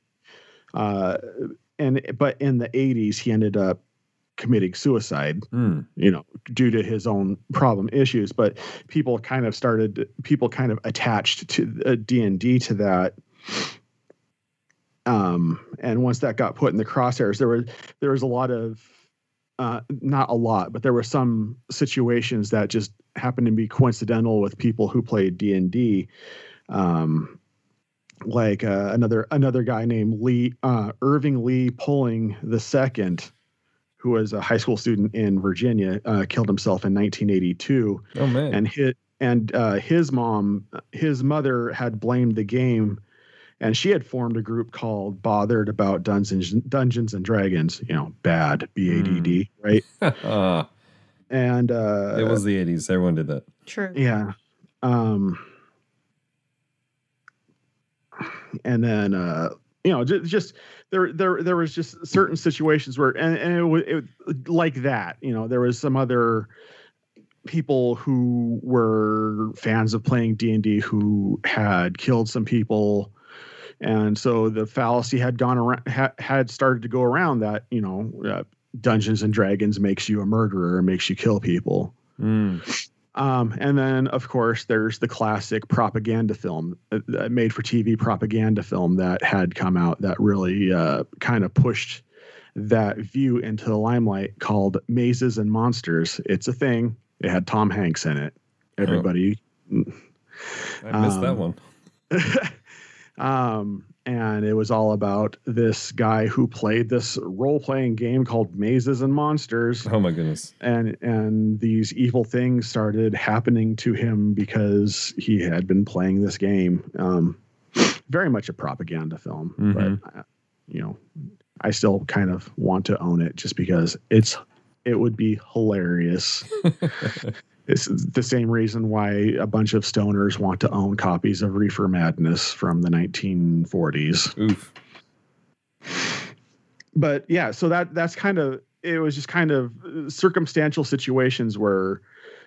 uh and but in the 80s he ended up committing suicide
Mm.
you know due to his own problem issues but people kind of started people kind of attached to uh, d&d to that um and once that got put in the crosshairs there was there was a lot of uh not a lot but there were some situations that just happened to be coincidental with people who played d&d um like uh, another another guy named Lee uh, Irving Lee Pulling the second, who was a high school student in Virginia, uh, killed himself in 1982,
Oh man.
and his and uh, his mom, his mother had blamed the game, and she had formed a group called Bothered About Dungeons Dungeons and Dragons. You know, bad B A D D, right?
Ah, *laughs*
And uh,
it was the 80s. Everyone did that.
True.
yeah. Um, and then uh, you know, just, just there, there, there was just certain situations where, and, and it was it, like that. You know, there was some other people who were fans of playing D and D who had killed some people. And so the fallacy had gone around, ha, had started to go around that you know, uh, Dungeons and Dragons makes you a murderer, makes you kill people.
Mm.
Um, and then, of course, there's the classic propaganda film, uh, made for TV propaganda film that had come out that really uh, kind of pushed that view into the limelight called Mazes and Monsters. It's a thing. It had Tom Hanks in it. Everybody.
I missed that
Um,
one. *laughs*
um, and it was all about this guy who played this role playing game called Mazes and Monsters
Oh my goodness.
and and these evil things started happening to him because he had been playing this game um very much a propaganda film
Mhm.
but uh, you know i still kind of want to own it just because it's it would be hilarious *laughs* it's the same reason why a bunch of stoners want to own copies of reefer madness from the 1940s
Oof.
but yeah so that that's kind of it was just kind of circumstantial situations where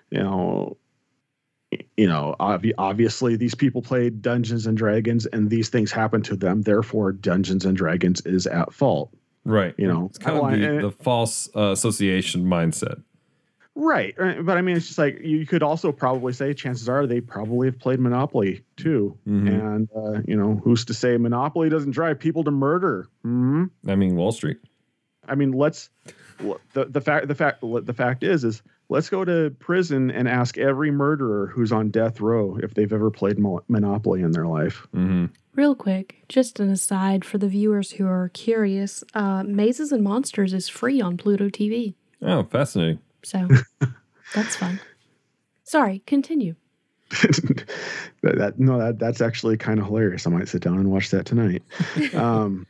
you know you know obvi- obviously these people played dungeons and dragons and these things happened to them therefore dungeons and dragons is at fault
Right.
You know,
it's kind of the, the false uh, association mindset.
Right. right, But I mean, it's just like you could also probably say chances are they probably have played Monopoly too.
Mhm.
And, uh, you know, who's to say Monopoly doesn't drive people to murder? hmm
I mean, Wall Street.
I mean, let's the, the fact the fact the fact is is let's go to prison and ask every murderer who's on death row if they've ever played Monopoly in their life.
hmm
Real quick, just an aside for the viewers who are curious, uh, Mazes and Monsters is free on Pluto TV.
Oh, fascinating.
So *laughs* that's fun. Sorry, continue. *laughs*
that, that no that that's actually kind of hilarious. I might sit down and watch that tonight. *laughs* um,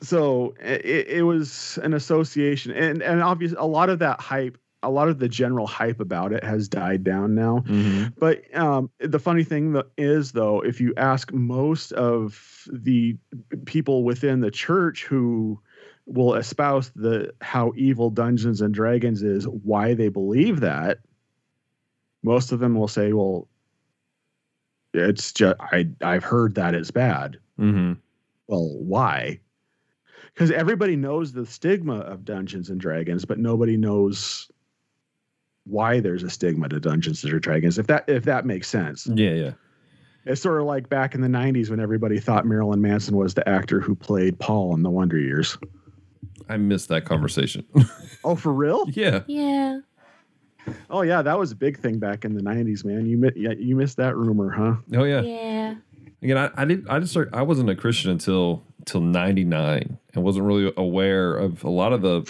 so it, it was an association, and and obviously a lot of that hype, a lot of the general hype about it has died down now.
hmm
But um, the funny thing tho- is, though, if you ask most of the people within the church who will espouse the how evil Dungeons and Dragons is, why they believe that, most of them will say, "Well, it's just I I've heard that it's bad."
hmm
Well, why? Because everybody knows the stigma of Dungeons and Dragons, but nobody knows why there's a stigma to Dungeons and Dragons. If that if that makes sense.
Yeah, yeah.
It's sort of like back in the 90s when everybody thought Marilyn Manson was the actor who played Paul in The Wonder Years.
I missed that conversation. *laughs*
Oh, for real?
yeah.
Yeah.
Oh, yeah, that was a big thing back in the 90s, man. You mi- yeah, you missed that rumor, huh?
Oh, yeah.
Yeah.
Again, I, I did. I just start, I wasn't a Christian until till '99, and wasn't really aware of a lot of the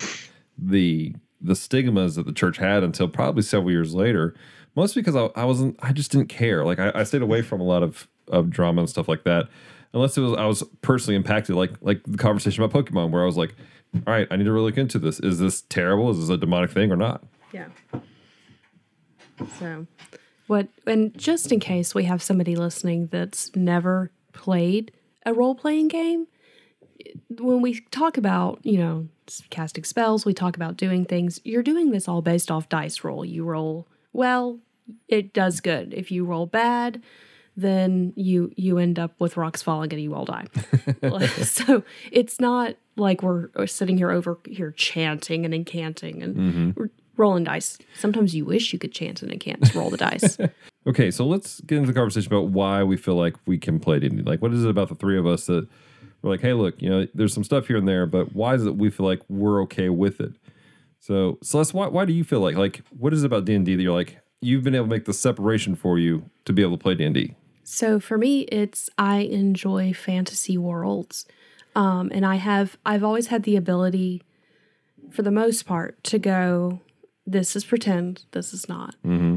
the the stigmas that the church had until probably several years later. Mostly because I, I wasn't. I just didn't care. Like I, I stayed away from a lot of of drama and stuff like that, unless it was I was personally impacted. Like like the conversation about Pokemon, where I was like, all right, I need to really look into this. Is this terrible? Is this a demonic thing or not?
Yeah. So, what, and just in case we have somebody listening that's never played a role playing game, when we talk about, you know, casting spells, we talk about doing things, you're doing this all based off dice roll. You roll well, it does good. If you roll bad, then you you end up with rocks falling and you all die. *laughs* So it's not like we're, we're sitting here over here chanting and incanting and mm-hmm. we're rolling dice. Sometimes you wish you could chant and incant, roll the dice. *laughs*
Okay, so let's get into the conversation about why we feel like we can play D&D. Like, what is it about the three of us that we're like, hey, look, you know, there's some stuff here and there, but why is it we feel like we're okay with it? So, Celeste, why, why do you feel like, like, what is it about D&D that you're like, you've been able to make the separation for you to be able to play D&D?
So for me, it's I enjoy fantasy worlds, um, and I have I've always had the ability, for the most part, to go. This is pretend. This is not.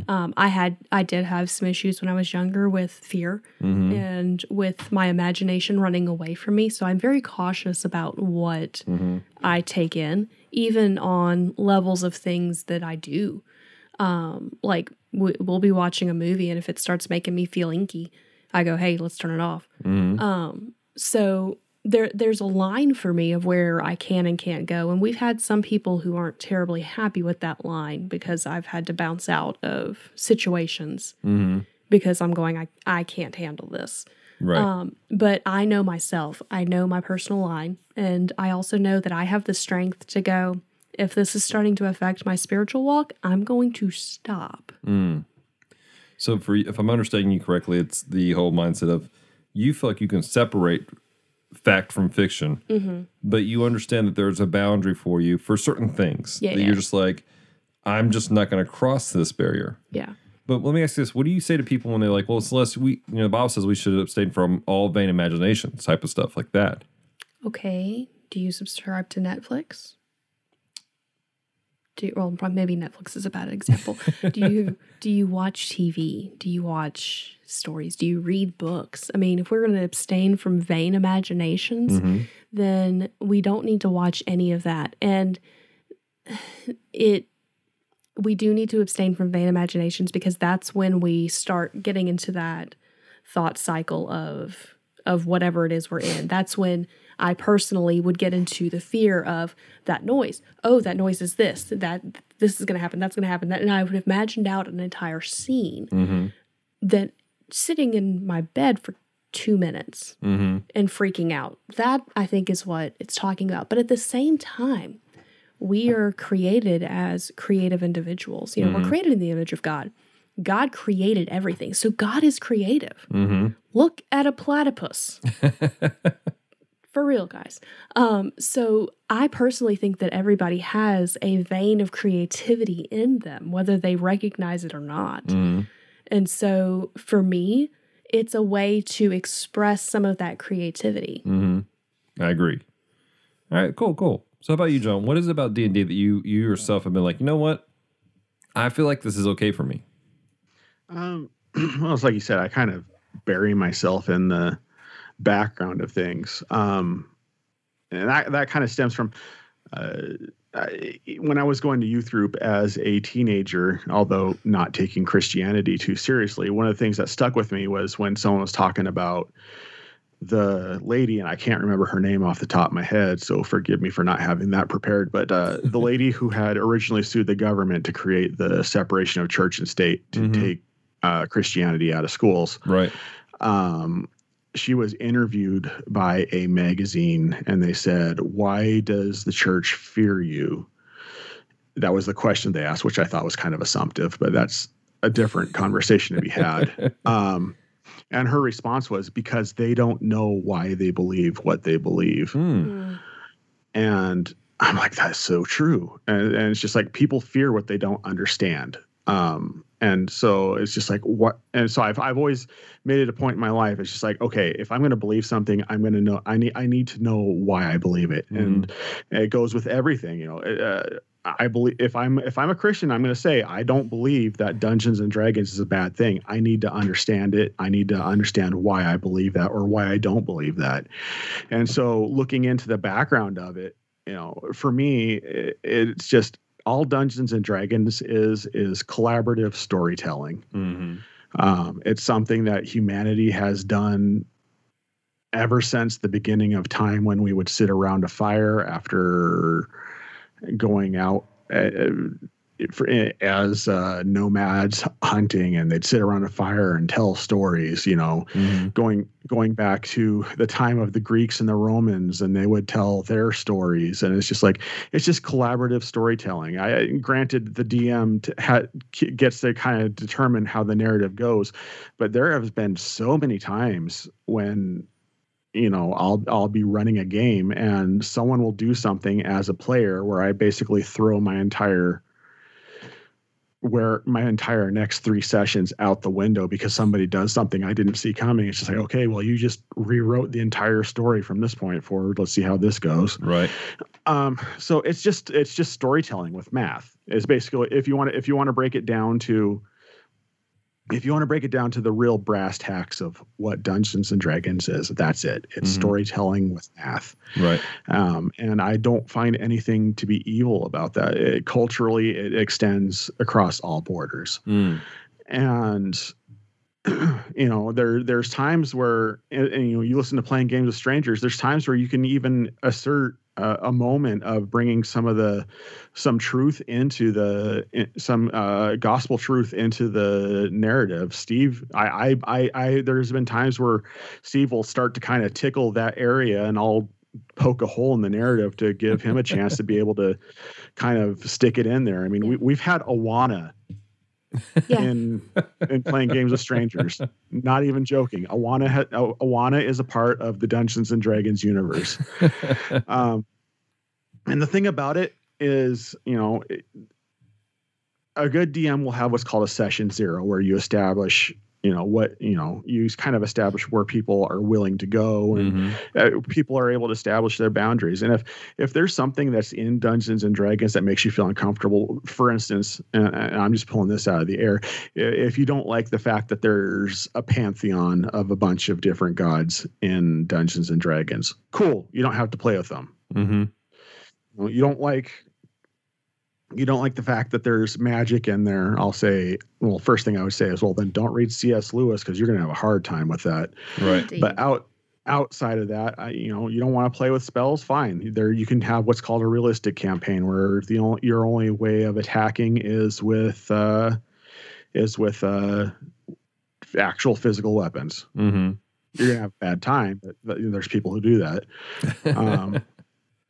Um, I had I did have some issues when I was younger with fear and with my imagination running away from me. So I'm very cautious about what I take in, even on levels of things that I do um, like we, we'll be watching a movie and if it starts making me feel inky i go hey let's turn it off um, so there there's a line for me of where i can and can't go and we've had some people who aren't terribly happy with that line because i've had to bounce out of situations because i'm going i, I can't handle this
Right.
um, but I know myself. I know my personal line. And I also know that I have the strength to go, if this is starting to affect my spiritual walk, I'm going to stop. Mm.
so, for if I'm understanding you correctly, it's the whole mindset of you feel like you can separate fact from fiction, mm-hmm. but you understand that there's a boundary for you for certain things
Yeah,
that
yeah.
you're just like, I'm just not going to cross this barrier.
Yeah.
But let me ask you this: What do you say to people when they're like, "Well, Celeste, we, you know, the Bible says we should abstain from all vain imaginations, type of stuff like that."
Okay. Do you subscribe to Netflix? Do you, well, maybe Netflix is a bad example. do you *laughs* do you watch TV? Do you watch stories? Do you read books? I mean, if we're going to abstain from vain imaginations, mm-hmm. then we don't need to watch any of that. And it we do need to abstain from vain imaginations because that's when we start getting into that thought cycle of of whatever it is we're in. That's when I personally would get into the fear of that noise. Oh, that noise is this. That this is going to happen. That's going to happen. That, and I would have imagined out an entire scene mm-hmm. that sitting in my bed for two minutes mm-hmm. and freaking out. That I think is what it's talking about. But at the same time, we are created as creative individuals. You know, we're mm-hmm. created in the image of God. God created everything. So God is creative.
Mm-hmm.
Look at a platypus. *laughs* For real, guys. Um, so I personally think that everybody has a vein of creativity in them, whether they recognize it or not.
Mm-hmm.
And so for me, it's a way to express some of that creativity.
Mm-hmm. I agree. All right, cool, cool. So how about you, John? What is it about D and D that you you yourself have been like, you know what? I feel like this is okay for me.
Um, *clears throat* well, it's like you said, I kind of bury myself in the background of things. Um, and that, that kind of stems from uh, I, when I was going to youth group as a teenager, although not taking Christianity too seriously, one of the things that stuck with me was when someone was talking about the lady, and I can't remember her name off the top of my head, so forgive me for not having that prepared. But uh, *laughs* the lady who had originally sued the government to create the separation of church and state to
Mhm.
take uh, Christianity out of schools,
Right.
um, she was interviewed by a magazine and they said, Why does the church fear you? That was the question they asked, which I thought was kind of assumptive, but that's a different conversation to be had. *laughs* Um, and her response was because they don't know why they believe what they believe.
Hmm.
Mm.
And I'm like, that's so true. And, and it's just like people fear what they don't understand. Um, and so it's just like what and so I've I've always made it a point in my life. It's just like, okay, if I'm gonna believe something, I'm gonna know I need I need to know why I believe it. And it goes with everything, you know. Uh, I believe if I'm if I'm a Christian, I'm going to say I don't believe that Dungeons and Dragons is a bad thing. I need to understand it. I need to understand why I believe that or why I don't believe that. And so looking into the background of it, you know, for me, it, it's just all Dungeons and Dragons is is collaborative storytelling.
Mm-hmm.
Um, it's something that humanity has done ever since the beginning of time when we would sit around a fire after going out uh, for, as uh, nomads hunting and they'd sit around a fire and tell stories you know
Mm-hmm.
going going back to the time of the Greeks and the Romans, and they would tell their stories, and it's just like it's just collaborative storytelling. I granted the DM to, ha, gets to kind of determine how the narrative goes, but there has been so many times when you know I'll I'll be running a game and someone will do something as a player where I basically throw my entire where my entire next three sessions out the window because somebody does something I didn't see coming. It's just like, okay, well, you just rewrote the entire story from this point forward. Let's see how this goes.
Right.
Um, so it's just it's just storytelling with math. Is basically if you want to if you want to break it down to if you want to break it down to the real brass tacks of what Dungeons and Dragons is, that's it. It's
Mhm.
storytelling with math.
Right.
Um, and I don't find anything to be evil about that. It, culturally, it extends across all borders
Mm.
and *clears throat* you know there there's times where and, and, you know you listen to playing games with strangers there's times where you can even assert uh, a moment of bringing some of the some truth into the in- some uh, gospel truth into the narrative. Steve I, I i i there's been times where steve will start to kind of tickle that area and i'll poke a hole in the narrative to give him a chance to be able to kind of stick it in there. I mean we, we've had awana
Yeah.
in in playing games with strangers. Not even joking. Awana ha- Awana is a part of the Dungeons and Dragons universe. *laughs* Um, and the thing about it is, you know, it- a good DM will have what's called a session zero, where you establish, you know, what you know, you kind of establish where people are willing to go and
Mhm.
uh, people are able to establish their boundaries. And if if there's something that's in Dungeons and Dragons that makes you feel uncomfortable, for instance, and, and I'm just pulling this out of the air, if you don't like the fact that there's a pantheon of a bunch of different gods in Dungeons and Dragons, cool. You don't have to play with them.
Mhm.
You don't like you don't like the fact that there's magic in there. I'll say, well, first thing I would say is, well, then don't read C.S. Lewis because you're going to have a hard time with that
Right.
Indeed.
but out outside of that I, you know you don't want to play with spells fine there you can have what's called a realistic campaign where the only your only way of attacking is with uh is with uh actual physical weapons
Mm-hmm.
you're gonna have a bad time but th- there's people who do that *laughs* um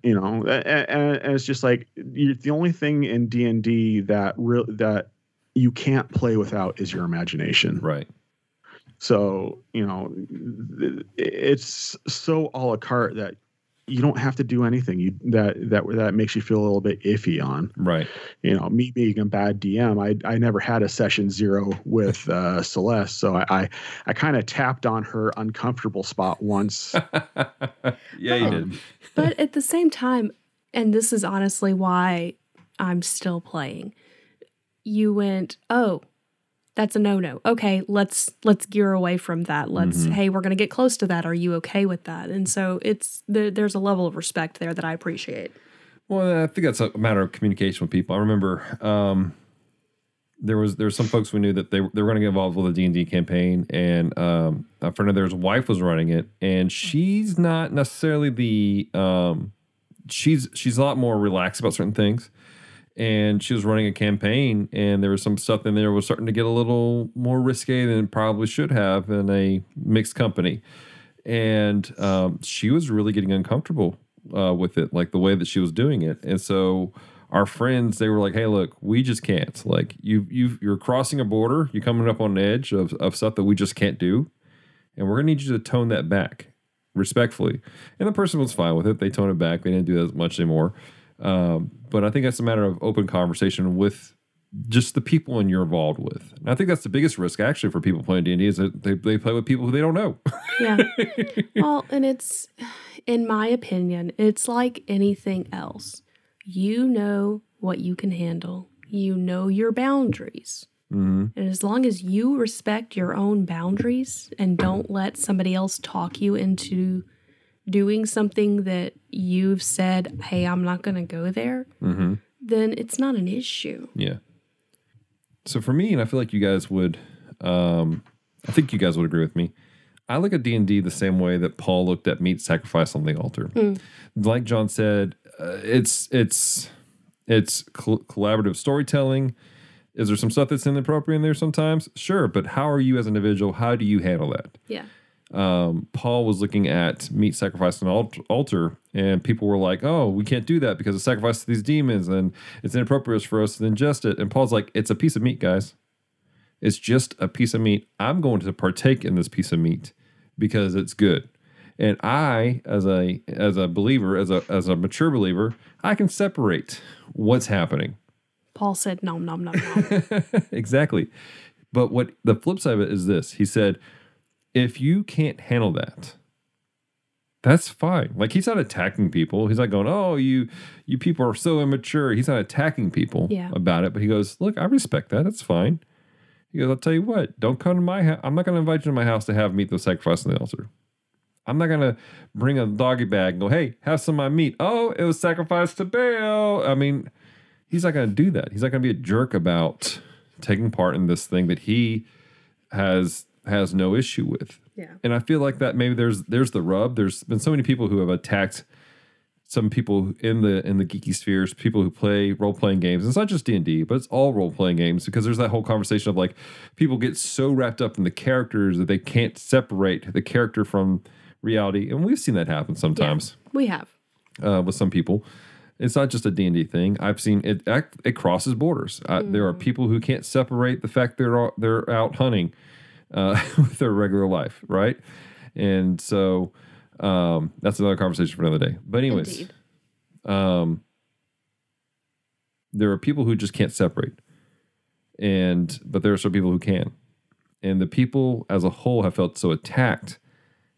you know, and, and it's just like the only thing in D and D that real that you can't play without is your imagination.
Right.
So you know, it's so a la carte that you don't have to do anything. You that that that makes you feel a little bit iffy on.
Right.
You know, me being a bad DM, I I never had a session zero with *laughs* uh, Celeste, so I I, I kind of tapped on her uncomfortable spot once. *laughs*
yeah, you did.
But at the same time, and this is honestly why I'm still playing. You went, "Oh, that's a no-no. Okay, let's let's gear away from that. Let's hey, we're going to get close to that. Are you okay with that?" And so it's there, there's a level of respect there that I appreciate.
Well, I think that's a matter of communication with people. I remember um, there was there were some folks we knew that they they were going to get involved with a D and D campaign, and um, a friend of theirs' wife was running it, and she's not necessarily the um, she's she's a lot more relaxed about certain things, and she was running a campaign, and there was some stuff in there was starting to get a little more risque than it probably should have in a mixed company, and um, she was really getting uncomfortable uh, with it, like the way that she was doing it, and so our friends they were like, "Hey, look, we just can't. Like you you you're crossing a border, you're coming up on an edge of of stuff that we just can't do, and we're gonna need you to tone that back respectfully." And the person was fine with it. They toned it back. They didn't do that as much anymore. Um, but I think that's a matter of open conversation with just the people and you're involved with. And I think that's the biggest risk actually for people playing D and D is that they, they play with people who they don't know.
Yeah. well, and it's, in my opinion, it's like anything else. You know what you can handle, you know your boundaries.
hmm
And as long as you respect your own boundaries and don't let somebody else talk you into doing something that you've said, hey, I'm not going to go there,
hmm
then it's not an issue.
Yeah. So for me, and I feel like you guys would, um, I think you guys would agree with me. I look at D and D the same way that Paul looked at meat sacrifice on the altar. Like John said, uh, it's it's it's col- collaborative storytelling. Is there some stuff that's inappropriate in there sometimes? Sure, but how are you as an individual? How do you handle that?
Yeah.
Um, Paul was looking at meat sacrifice on an altar, and people were like, "Oh, we can't do that because it's sacrifice to these demons, and it's inappropriate for us to ingest it." And Paul's like, "It's a piece of meat, guys. It's just a piece of meat. I'm going to partake in this piece of meat because it's good." And I, as a as a believer, as a as a mature believer, I can separate what's happening
Paul said, nom, nom, nom, nom. *laughs*
exactly. But what the flip side of it is this he said, if you can't handle that, that's fine. Like he's not attacking people. He's not going, oh, you you people are so immature. He's not attacking people
Yeah.
about it. But he goes, look, I respect that. That's fine. He goes, I'll tell you what, don't come to my house. I'm not going to invite you to my house to have meat that's sacrificed on the altar. I'm not going to bring a doggy bag and go, hey, have some of my meat. Oh, it was sacrificed to Baal. I mean, he's not going to do that. He's not going to be a jerk about taking part in this thing that he has has no issue with.
Yeah.
And I feel like that maybe there's there's the rub. There's been so many people who have attacked some people in the in the geeky spheres, people who play role playing games. It's not just D and D, but it's all role playing games because there's that whole conversation of like people get so wrapped up in the characters that they can't separate the character from reality, and we've seen that happen sometimes
We have.
uh, with some people. It's not just a D&D thing. I've seen it act, it crosses borders. Uh, There are people who can't separate the fact they're they're out hunting uh, *laughs* with their regular life, right? And so um, that's another conversation for another day. But anyways,
Indeed.
um, there are people who just can't separate, and but there are some people who can, and the people as a whole have felt so attacked.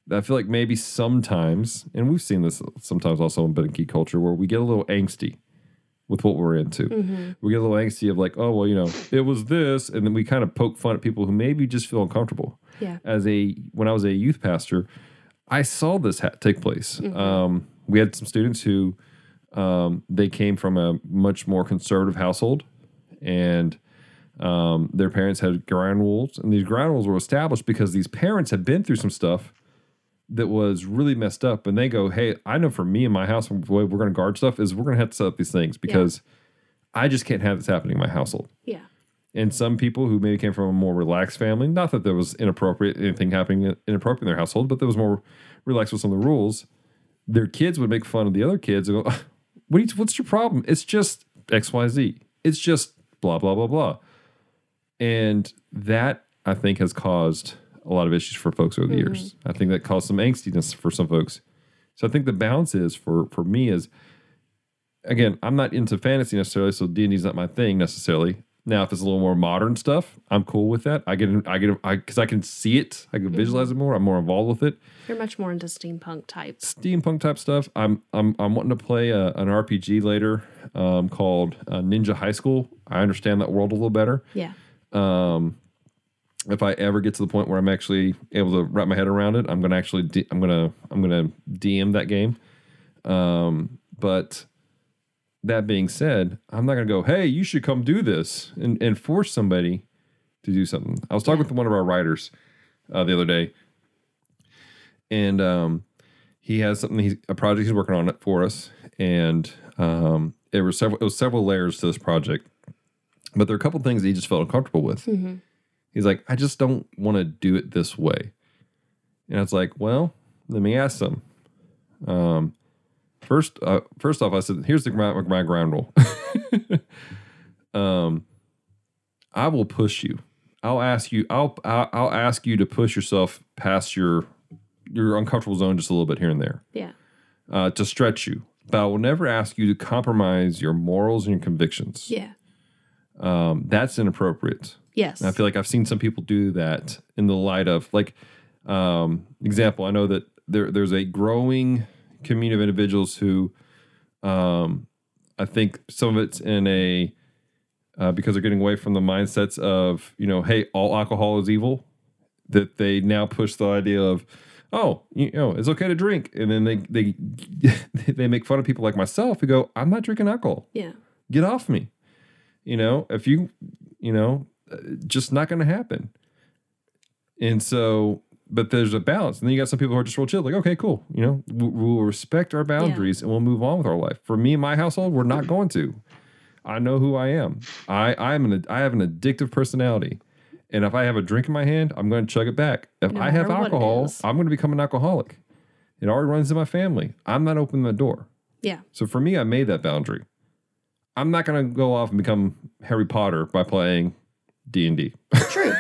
that I feel like maybe sometimes, and we've seen this sometimes also in geek culture, where we get a little angsty with what we're into. We get a little angsty of like, oh well, you know, it was this, and then we kind of poke fun at people who maybe just feel uncomfortable
Yeah.
as a when I was a youth pastor, I saw this ha- take place. Um, we had some students who um, they came from a much more conservative household, and um, their parents had ground rules, and these ground rules were established because these parents had been through some stuff that was really messed up, and they go, "Hey, I know for me in my house, the way we're going to guard stuff is we're going to have to set up these things because I just can't have this happening in my household."
Yeah.
and some people who maybe came from a more relaxed family, not that there was inappropriate anything happening inappropriate in their household, but there was more relaxed with some of the rules. their kids would make fun of the other kids and go, "What? you- what's your problem? It's just X, Y, Z. It's just blah blah blah blah." And that I think has caused a lot of issues for folks over the years. I think that caused some angstiness for some folks. So I think the balance is for for me is again, I'm not into fantasy necessarily, so D and D's not my thing necessarily. Now, if it's a little more modern stuff, I'm cool with that. I get, I get, I because I can see it, I can visualize it more. I'm more involved with it.
You're much more into steampunk types.
Steampunk type stuff. I'm, I'm, I'm wanting to play a, an RPG later um, called uh, Ninja High School. I understand that world a little better.
Yeah.
Um, if I ever get to the point where I'm actually able to wrap my head around it, I'm gonna actually, I'm gonna, I'm gonna DM that game. Um, but that being said, I'm not gonna go, hey, you should come do this and, and force somebody to do something. I was talking with one of our writers uh, the other day, and um, he has something, he's, a project he's working on it for us, and um, it was several, it was several layers to this project, but there are a couple things that he just felt uncomfortable with. He's like, I just don't want to do it this way. And I was like, well, let me ask them. Um, first, uh, first off, I said, here's the my, my ground rule. *laughs* um, I will push you. I'll ask you. I'll I'll I'll ask you to push yourself past your your uncomfortable zone just a little bit here and there
Yeah.
uh, to stretch you. But I will never ask you to compromise your morals and your convictions.
Yeah.
Um, that's inappropriate.
Yes.
And I feel like I've seen some people do that in the light of like um example, I know that there there's a growing community of individuals who um I think some of it's in a uh, because they're getting away from the mindsets of, you know, hey, all alcohol is evil, that they now push the idea of, oh, you know, it's okay to drink. And then they they *laughs* they make fun of people like myself who go, I'm not drinking alcohol
yeah.
get off me. You know, if you, you know, just not going to happen. And so, but there's a balance. And then you got some people who are just real chill, like, okay, cool. You know, we- we'll respect our boundaries and we'll move on with our life. For me and my household, we're not going to. I know who I am. I I'm an I have an addictive personality. And if I have a drink in my hand, I'm going to chug it back. If
No
I have
matter what it
alcohol. I'm going to become an alcoholic. It already runs in my family. I'm not opening the door.
Yeah.
So for me, I made that boundary. I'm not going to go off and become Harry Potter by playing D and D.
True.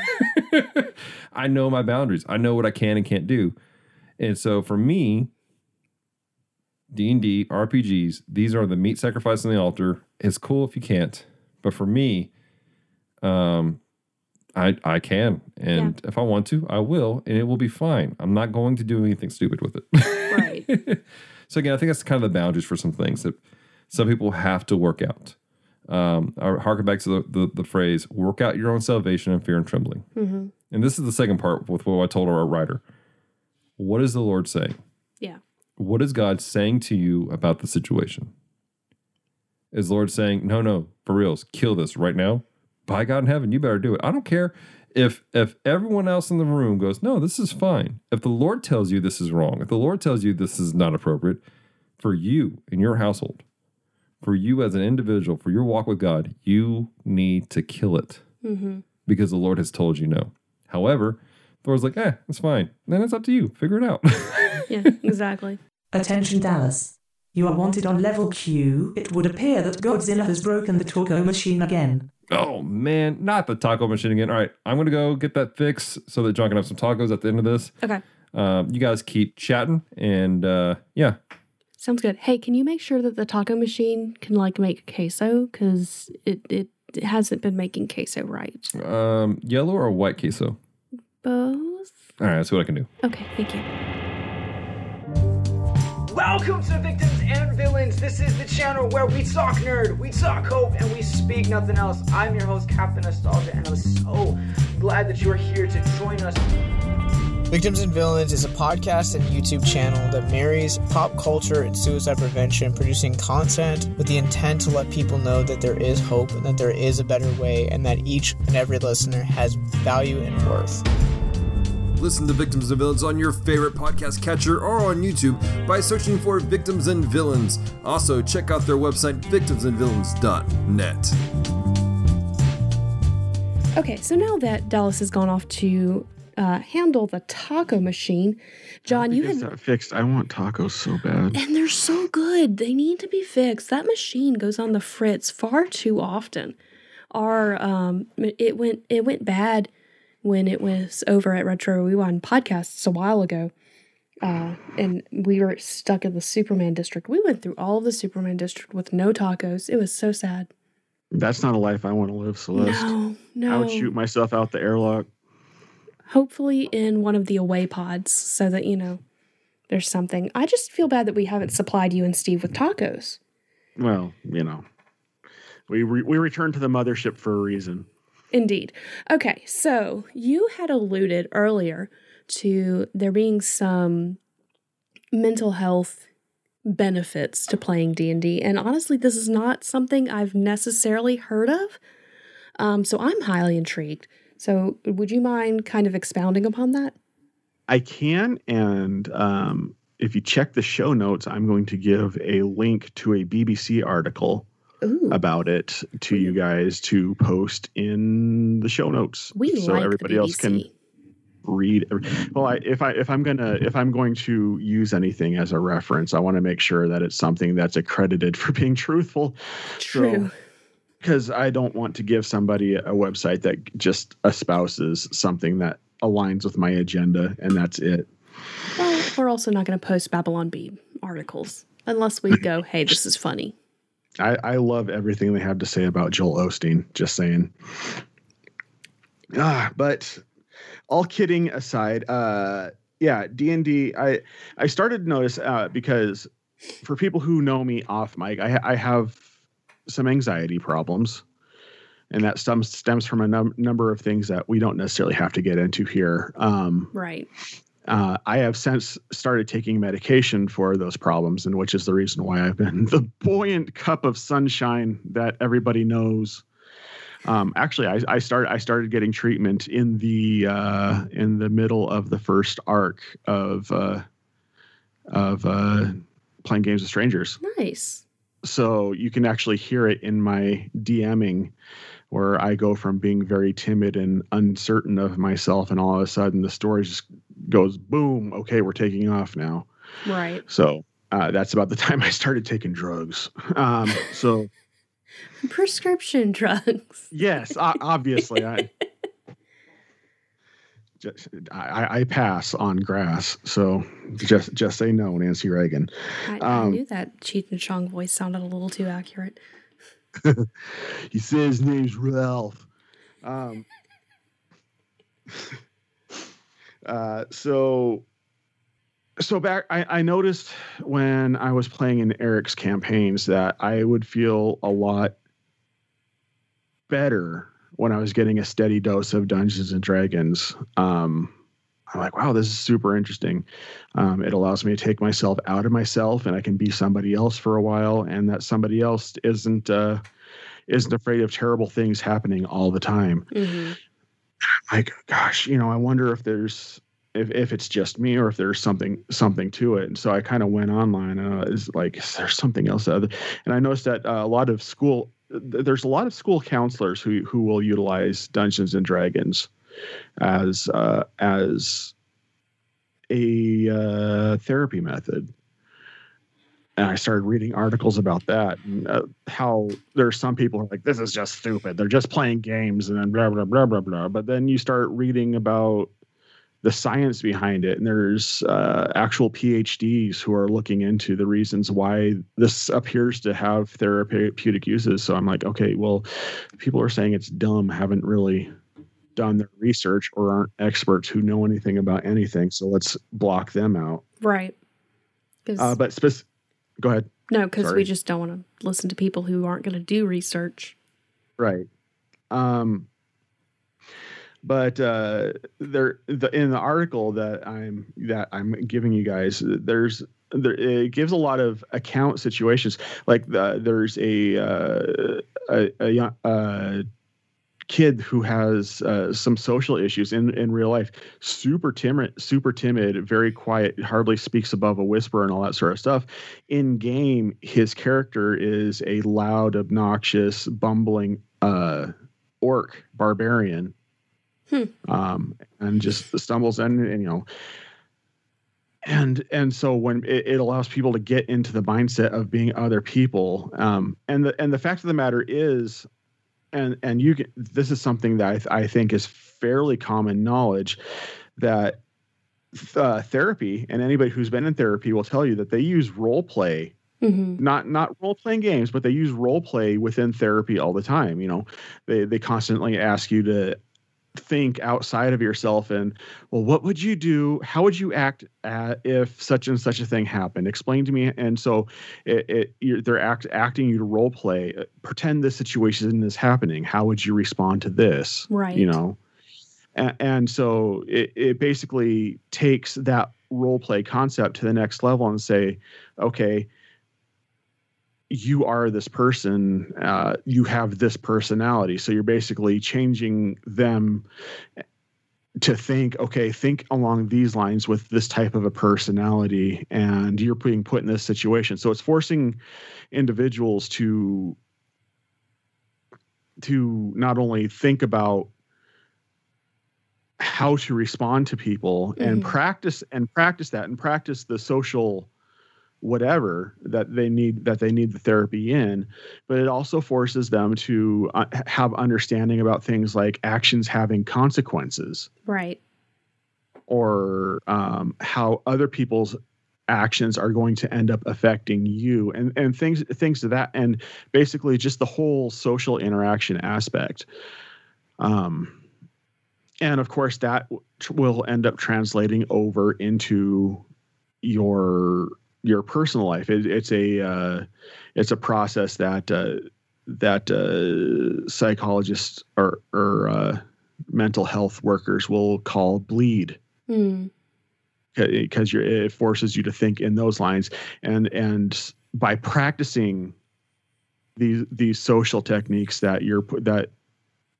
*laughs*
I know my boundaries. I know what I can and can't do. And so for me, D and D RPGs, these are the meat sacrifice on the altar. It's cool if you can't, but for me, um, I I can, and if I want to, I will, and it will be fine. I'm not going to do anything stupid with it.
right. *laughs*
So again, I think that's kind of the boundaries for some things that some people have to work out. Um, I harken back to the, the, the phrase "work out your own salvation in fear and trembling." And this is the second part with what I told our writer. What is the Lord saying?
Yeah.
What is God saying to you about the situation? Is the Lord saying, "No, no, for reals, kill this right now"? By God in heaven, you better do it. I don't care if if everyone else in the room goes, "No, this is fine." If the Lord tells you this is wrong, if the Lord tells you this is not appropriate for you in your household, for you as an individual, for your walk with God, you need to kill it because the Lord has told you no. However, the Lord's like, "Eh, it's fine." Then it's up to you. Figure it out. *laughs*
Yeah. Exactly.
Attention Dallas. You are wanted on level Q. It would appear that Godzilla has broken the taco machine again.
Oh man, not the taco machine again. All right, I'm gonna go get that fixed so that John can have some tacos at the end of this.
Okay.
Um, you guys keep chatting, and uh, yeah,
Sounds good. Hey, can you make sure that the taco machine can like make queso? Because it, it it hasn't been making queso right.
um, yellow or white queso.
Both.
All right, let's see what I can do.
Okay. Thank you.
Welcome to Victims and Villains. This is the channel where we talk nerd, we talk hope, and we speak nothing else. I'm your host, Captain Nostalgia, and I'm so glad that you are here to join us.
Victims and Villains is a podcast and YouTube channel that marries pop culture and suicide prevention, producing content with the intent to let people know that there is hope and that there is a better way, and that each and every listener has value and worth.
Listen to Victims and Villains on your favorite podcast catcher or on YouTube by searching for Victims and Villains. Also, check out their website, victimsandvillains.net.
Okay, so now that Dallas has gone off to uh, handle the taco machine. John, you had
that fixed. I want tacos so bad.
and they're so good. They need to be fixed. That machine goes on the fritz far too often. Our um, it went it went bad when it was over at Retro Rewind Podcasts a while ago, uh, and we were stuck in the Superman district. We went through all of the Superman district with no tacos. It was so sad.
That's not a life I want to live, Celeste.
No, no.
I would shoot myself out the airlock.
Hopefully, in one of the away pods, so that you know there's something. I just feel bad that we haven't supplied you and Steve with tacos.
Well, you know, we re- we returned to the mothership for a reason.
Indeed. Okay, so you had alluded earlier to there being some mental health benefits to playing D&D and honestly this is not something I've necessarily heard of. Um, so I'm highly intrigued. So would you mind kind of expounding upon that?
I can, and um, if you check the show notes, I'm going to give a link to a BBC article
Ooh,
about it to you guys to post in the show notes,
we
so
like
everybody else can read. Well, I, if I if I'm gonna if I'm going to use anything as a reference, I want to make sure that it's something that's accredited for being truthful.
True.
Because I don't want to give somebody a website that just espouses something that aligns with my agenda, and that's it.
Well, we're also not going to post Babylon Bee articles unless we go, *laughs* "Hey, this is funny."
I, I love everything they have to say about Joel Osteen. Just saying. Ah, but all kidding aside, uh, yeah, D and D. I I started to notice uh, because for people who know me off mic, I I have some anxiety problems, and that stems stems from a num- number of things that we don't necessarily have to get into here. Um,
Right.
uh, I have since started taking medication for those problems, and which is the reason why I've been *laughs* the buoyant cup of sunshine that everybody knows. Um, actually, I, I started I started getting treatment in the uh, in the middle of the first arc of uh, of uh, playing games with strangers
Nice.
So you can actually hear it in my DMing where I go from being very timid and uncertain of myself and all of a sudden the story just goes boom okay we're taking off now
Right.
so uh, that's about the *laughs* time I started taking drugs um, so *laughs*
Prescription drugs.
yes obviously I *laughs* just I, I pass on grass so just just say no Nancy Reagan
I, I
Um,
knew that Cheech and Chong voice sounded a little too accurate. *laughs*
he says his name's Ralph. Um, *laughs* uh, so, so back, I, I noticed when I was playing in Eric's campaigns that I would feel a lot better when I was getting a steady dose of Dungeons and Dragons. Um, I'm like, wow, this is super interesting. Um, it allows me to take myself out of myself, and I can be somebody else for a while, and that somebody else isn't. Uh, isn't afraid of terrible things happening all the time.
hmm
Like, gosh, you know, I wonder if there's if, if it's just me or if there's something something to it. And so I kind of went online and uh, is like, is there something else other? And I noticed that uh, a lot of school there's a lot of school counselors who who will utilize Dungeons and Dragons as uh, as a uh, therapy method. And I started reading articles about that and uh, how there's some people who are like, this is just stupid. They're just playing games and then blah, blah, blah, blah, blah. But then you start reading about the science behind it. And there's uh, actual PhDs who are looking into the reasons why this appears to have therapeutic uses. So I'm like, okay, well, people are saying it's dumb, haven't really done their research or aren't experts who know anything about anything. So let's block them out.
Right.
Uh, but spec- go ahead.
no, because we just don't want to listen to people who aren't going to do research.
Right. Um, but uh, there, the, in the article that I'm that I'm giving you guys, there's there, it gives a lot of account situations. Like the, there's a uh, a, a young uh, kid who has uh, some social issues in in real life. Super timid, super timid, very quiet, hardly speaks above a whisper, and all that sort of stuff. In game, his character is a loud, obnoxious, bumbling uh, orc barbarian
Hmm.
um, and just stumbles and, and you know and and so when it, it allows people to get into the mindset of being other people um, and the and the fact of the matter is and and you can, this is something that I, th- I think is fairly common knowledge that uh, therapy and anybody who's been in therapy will tell you that they use role play
hmm
not not role playing games but they use role play within therapy all the time you know. They they constantly ask you to think outside of yourself and well what would you do? How would you act at if such and such a thing happened? Explain to me and so it, it you're, they're act, acting you to role play Uh, pretend this situation is happening. How would you respond to this?
Right.
you know? And, and so it, it basically takes that role play concept to the next level and say okay you are this person uh, you have this personality so you're basically changing them to think okay think along these lines with this type of a personality and you're being put in this situation so it's forcing individuals to to not only think about how to respond to people and
Mhm.
practice and practice that and practice the social whatever that they need that they need the therapy in but it also forces them to uh, have understanding about things like actions having consequences
Right.
or um, how other people's actions are going to end up affecting you and and things things to that and basically just the whole social interaction aspect um and of course that will end up translating over into your your personal life. It, it's a uh, it's a process that uh, that uh, psychologists or or uh, mental health workers will call bleed.
Mm.
because it forces you to think in those lines. And and by practicing these these social techniques that you're that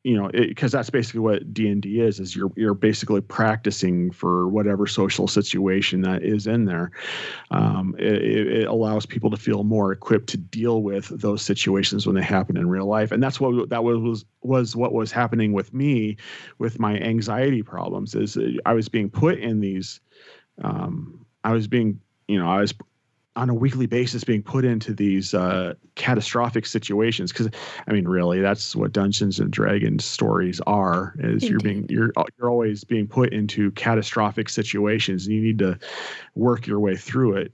you know because that's basically what d&d is is you're you're basically practicing for whatever social situation that is in there. Um, it, it allows people to feel more equipped to deal with those situations when they happen in real life. And that's what that was was was what was happening with me with my anxiety problems is uh, i was being put in these um, i was being you know i was on a weekly basis being put into these uh, catastrophic situations because i mean really that's what dungeons and dragons stories are is you're being you're you're always being put into catastrophic situations. And you need to work your way through it.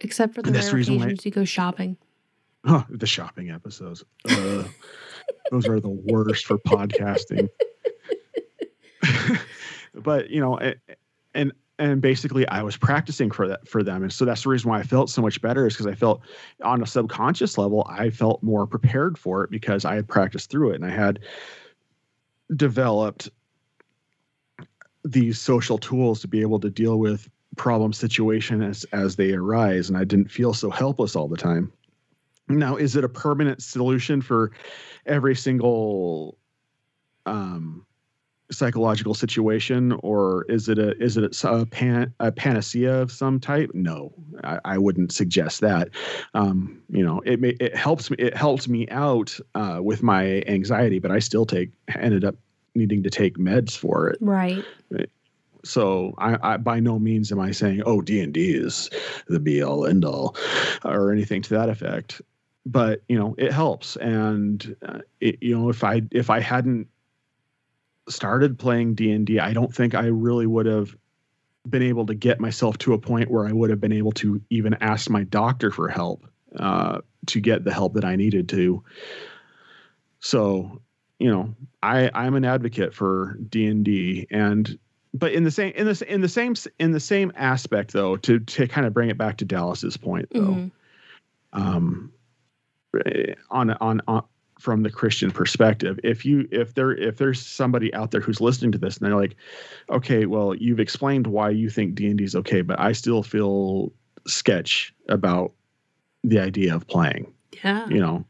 Except for the
And
rare
the reason why-
occasions you go shopping.
Huh, the shopping episodes. Uh, *laughs* those are the worst for podcasting. *laughs* But you know and and basically i was practicing for that for them. And so that's the reason why i felt so much better is because i felt on a subconscious level i felt more prepared for it because i had practiced through it and i had developed these social tools to be able to deal with problem situations as, as they arise and i didn't feel so helpless all the time. Now is it a permanent solution for every single um psychological situation or is it a is it a, pan, a panacea of some type no I, I wouldn't suggest that um you know it may it helps me it helps me out uh with my anxiety but i still take ended up needing to take meds for it
Right.
so I, I by no means am I saying oh D and D is the be all end all or anything to that effect. But you know it helps, and uh, it, you know if I if I hadn't started playing D&D, I don't think I really would have been able to get myself to a point where I would have been able to even ask my doctor for help uh, to get the help that I needed to. So you know I I'm an advocate for D and D and but in the same in this in the same in the same aspect though to to kind of bring it back to Dallas's point though
Mhm.
um on on on from the Christian perspective if you if there if there's somebody out there who's listening to this and they're like okay well you've explained why you think D&D is okay but I still feel sketch about the idea of playing
Yeah.
you know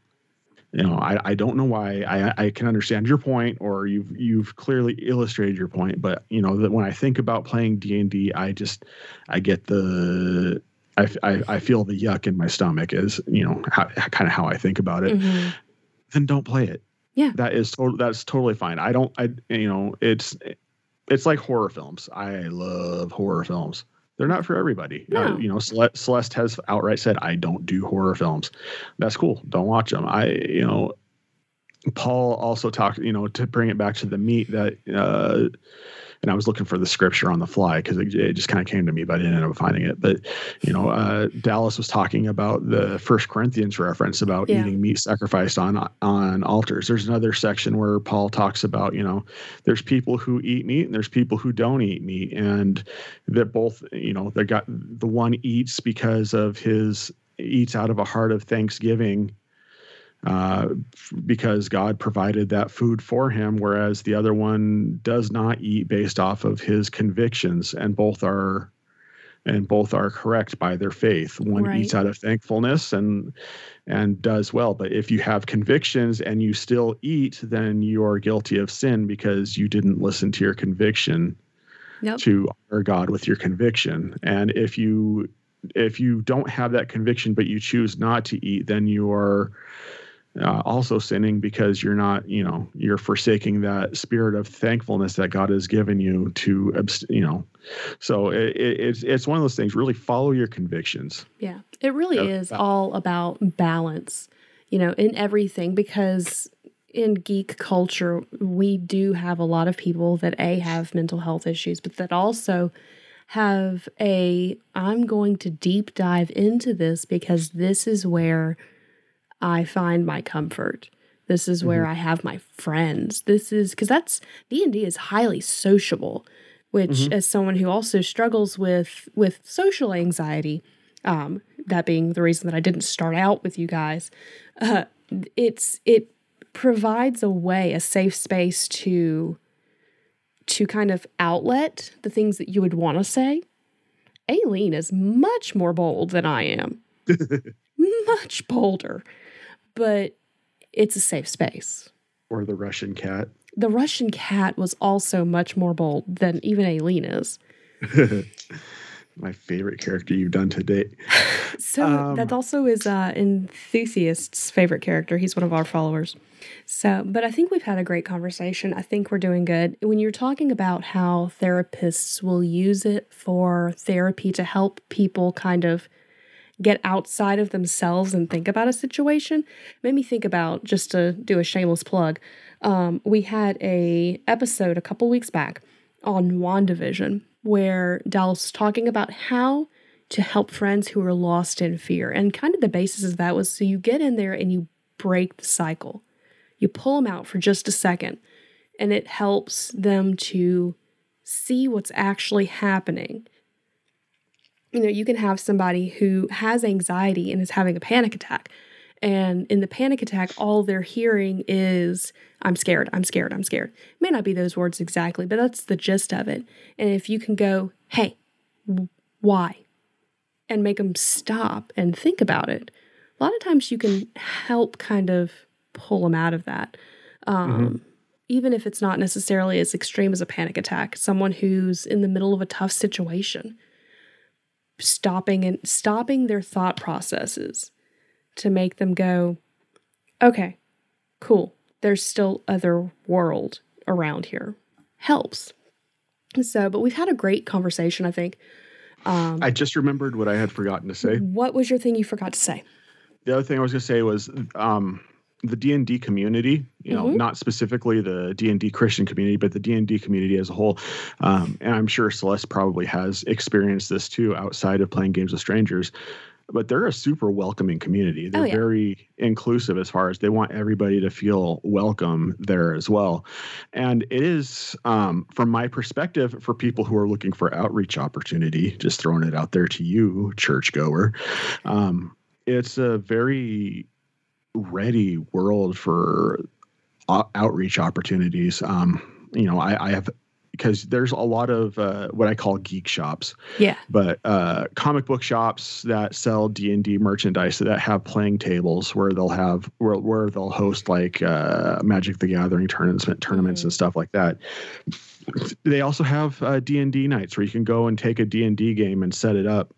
you know I, I don't know why I, I can understand your point or you've you've clearly illustrated your point but you know that when i think about playing d&d i just i get the I I feel the yuck in my stomach is you know how, kind of how i think about it
Mhm.
Then don't play it
Yeah.
that is total that's totally fine i don't i you know it's it's like horror films. I love horror films. They're not for everybody. Uh, you know, Celeste, Celeste has outright said, "I don't do horror films." That's cool. Don't watch them. I, you know, Paul also talked, you know, to bring it back to the meat that, uh, and I was looking for the scripture on the fly because it, it just kind of came to me, but I didn't end up finding it. But you know, uh, Dallas was talking about the First Corinthians reference about
Yeah.
eating meat sacrificed on on altars. There's another section where Paul talks about, you know, there's people who eat meat and there's people who don't eat meat, and that both, you know, they got the one eats because of his eats out of a heart of thanksgiving uh, f- because God provided that food for him, whereas the other one does not eat based off of his convictions, and both are and both are correct by their faith. One
Right.
eats out of thankfulness and and does well, but if you have convictions and you still eat, then you are guilty of sin because you didn't listen to your conviction
Yep.
to honor God with your conviction. And if you if you don't have that conviction but you choose not to eat, then you are uh, also sinning because you're not, you know, you're forsaking that spirit of thankfulness that God has given you to, abst- you know. So it, it, it's it's one of those things. Really follow your convictions.
Yeah, it really
Yeah,
is all about balance, you know, in everything because in geek culture, we do have a lot of people that A, have mental health issues, but that also have a, I'm going to deep dive into this because this is where I find my comfort. This is where I have my friends. This is because that's D&D is highly sociable, which as someone who also struggles with with social anxiety, um, that being the reason that I didn't start out with you guys, uh, it's it provides a way, a safe space to to kind of outlet the things that you would want to say. Aileen is much more bold than I am, *laughs* much bolder, but it's a safe space.
Or the Russian cat. *laughs*
The Russian cat was also much more bold than even Aileen is.
My favorite character you've done to date. *laughs*
So
Um,
that also is uh, Enthusiast's favorite character. He's one of our followers. So, but I think we've had a great conversation. I think we're doing good. When you're talking about how therapists will use it for therapy to help people kind of get outside of themselves and think about a situation, made me think about just to do a shameless plug. Um, we had a episode a couple weeks back on WandaVision where Dallas was talking about how to help friends who are lost in fear. And kind of the basis of that was so you get in there and you break the cycle. You pull them out for just a second, and it helps them to see what's actually happening. You know, you can have somebody who has anxiety and is having a panic attack. And in the panic attack, all they're hearing is, I'm scared, I'm scared, I'm scared. It may not be those words exactly, but that's the gist of it. And if you can go, hey, why? And make them stop and think about it, a lot of times you can help kind of pull them out of that. Um, Even if it's not necessarily as extreme as a panic attack, someone who's in the middle of a tough situation, stopping and stopping their thought processes to make them go, okay, cool. There's still other world around here. Helps. So, but we've had a great conversation, I think. Um,
I just remembered what I had forgotten to say.
what was your thing you forgot to say?
the other thing I was going to say was um, the D and D community. You know,
Mhm.
not specifically the D and D Christian community, but the D and D community as a whole. Um, and I'm sure Celeste probably has experienced this too outside of playing games with strangers. But they're a super welcoming community. They're
Oh, yeah.
very inclusive as far as they want everybody to feel welcome there as well. And it is, um, from my perspective, for people who are looking for outreach opportunity, just throwing it out there to you, churchgoer. Um, it's a very ready world for o- outreach opportunities. Um, you know, I, I have because there's a lot of uh, what I call geek shops,
Yeah.
but uh, comic book shops that sell D and D merchandise that have playing tables where they'll have where, where they'll host like uh, Magic the Gathering tournaments tournaments and stuff like that. They also have uh, D and D nights where you can go and take a D and D game and set it up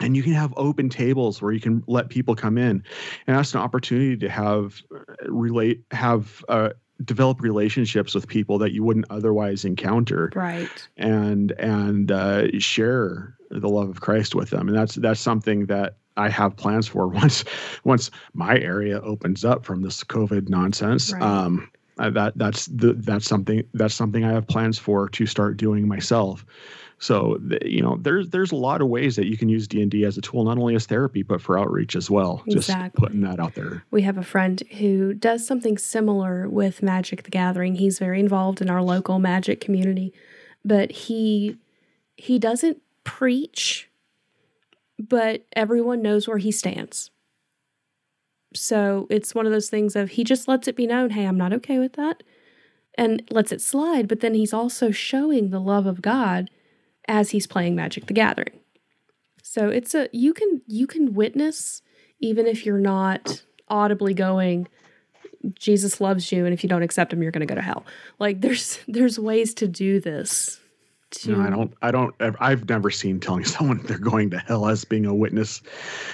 and you can have open tables where you can let people come in and that's an opportunity to have uh, relate have uh, develop relationships with people that you wouldn't otherwise encounter
Right.
and and uh, share the love of Christ with them. And that's that's something that I have plans for *laughs* once once my area opens up from this COVID nonsense.
Right.
Um, uh, that that's the, that's something that's something I have plans for to start doing myself. So you know, there's there's a lot of ways that you can use D and D as a tool, not only as therapy but for outreach as well. Just putting that out there.
We have a friend who does something similar with Magic the Gathering. He's very involved in our local magic community, but he he doesn't preach, but everyone knows where he stands. So it's one of those things of he just lets it be known, hey, I'm not okay with that, and lets it slide, but then he's also showing the love of God as he's playing Magic the Gathering. So it's a you can you can witness even if you're not audibly going Jesus loves you and if you don't accept him you're going to go to hell. Like there's *laughs* there's ways to do this. To,
No, I don't. I don't. I've never seen telling *laughs* someone they're going to hell as being a witness,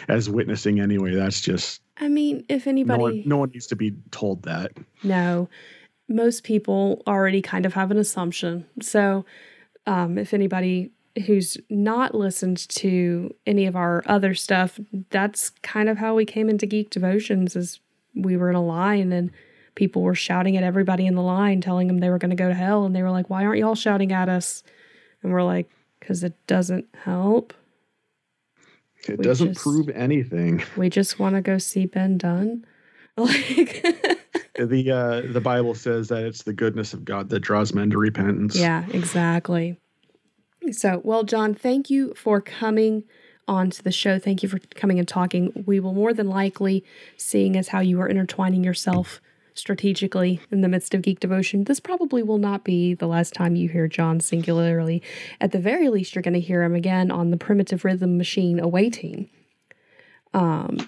as witnessing anyway. That's just
I mean, if
no
anybody
one. No one needs to be told that.
No, most people already kind of have an assumption. So, um, if anybody who's not listened to any of our other stuff, that's kind of how we came into Geek Devotions. Is we were in a line and people were shouting at everybody in the line, telling them they were going to go to hell, and they were like, "Why aren't y'all shouting at us?" And we're like, "Because it doesn't help.
It
We
doesn't
just-
prove anything.
We just want to go see Ben Dunn." *laughs* Like. *laughs*
the uh, The Bible says that it's the goodness of God that draws men to repentance.
Yeah, exactly. So, well, John, thank you for coming on to the show. Thank you for coming and talking. We will more than likely, seeing as how you are intertwining yourself strategically in the midst of geek devotion, this probably will not be the last time you hear John singularly. At the very least, you're going to hear him again on the Primitive Rhythm Machine away team. Um,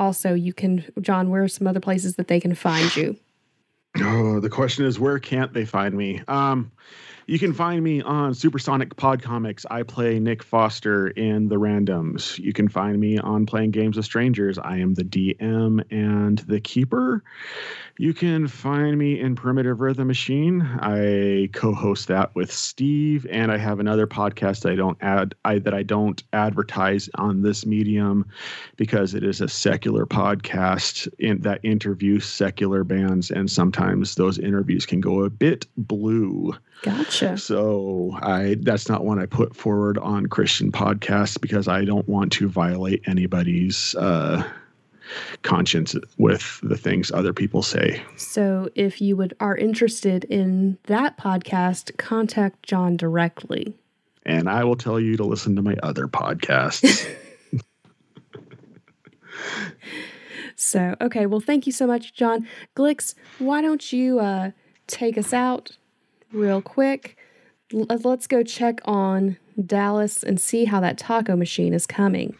also, you can, John, where are some other places that they can find you? *sighs*
Oh, the question is, where can't they find me? Um, you can find me on Supersonic Pod Comics. I play Nick Foster in the randoms. You can find me on Playing Games with Strangers. I am the DM and the keeper. You can find me in Primitive Rhythm Machine. I co-host that with Steve, and I have another podcast I don't add I, that I don't advertise on this medium because it is a secular podcast in, that interviews secular bands, and sometimes those interviews can go a bit blue.
Gotcha.
So I that's not one I put forward on Christian podcasts because I don't want to violate anybody's uh, conscience with the things other people say.
So if you would are interested in that podcast, contact John directly.
And I will tell you to listen to my other podcasts. *laughs*
So okay, well thank you so much, John. Glix, why don't you uh take us out real quick? Uh, let's go check on Dallas and see how that taco machine is coming.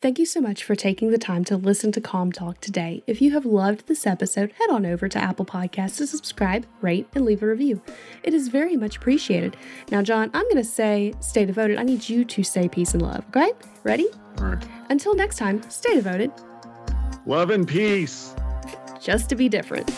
Thank you so much for taking the time to listen to Calm Talk today. If you have loved this episode, head on over to Apple Podcasts to subscribe, rate, and leave a review. It is very much appreciated. Now, John, I'm going to say stay devoted. I need you to say peace and love, okay? Ready?
All right.
Until next time, stay devoted,
Love and peace.
just to be different.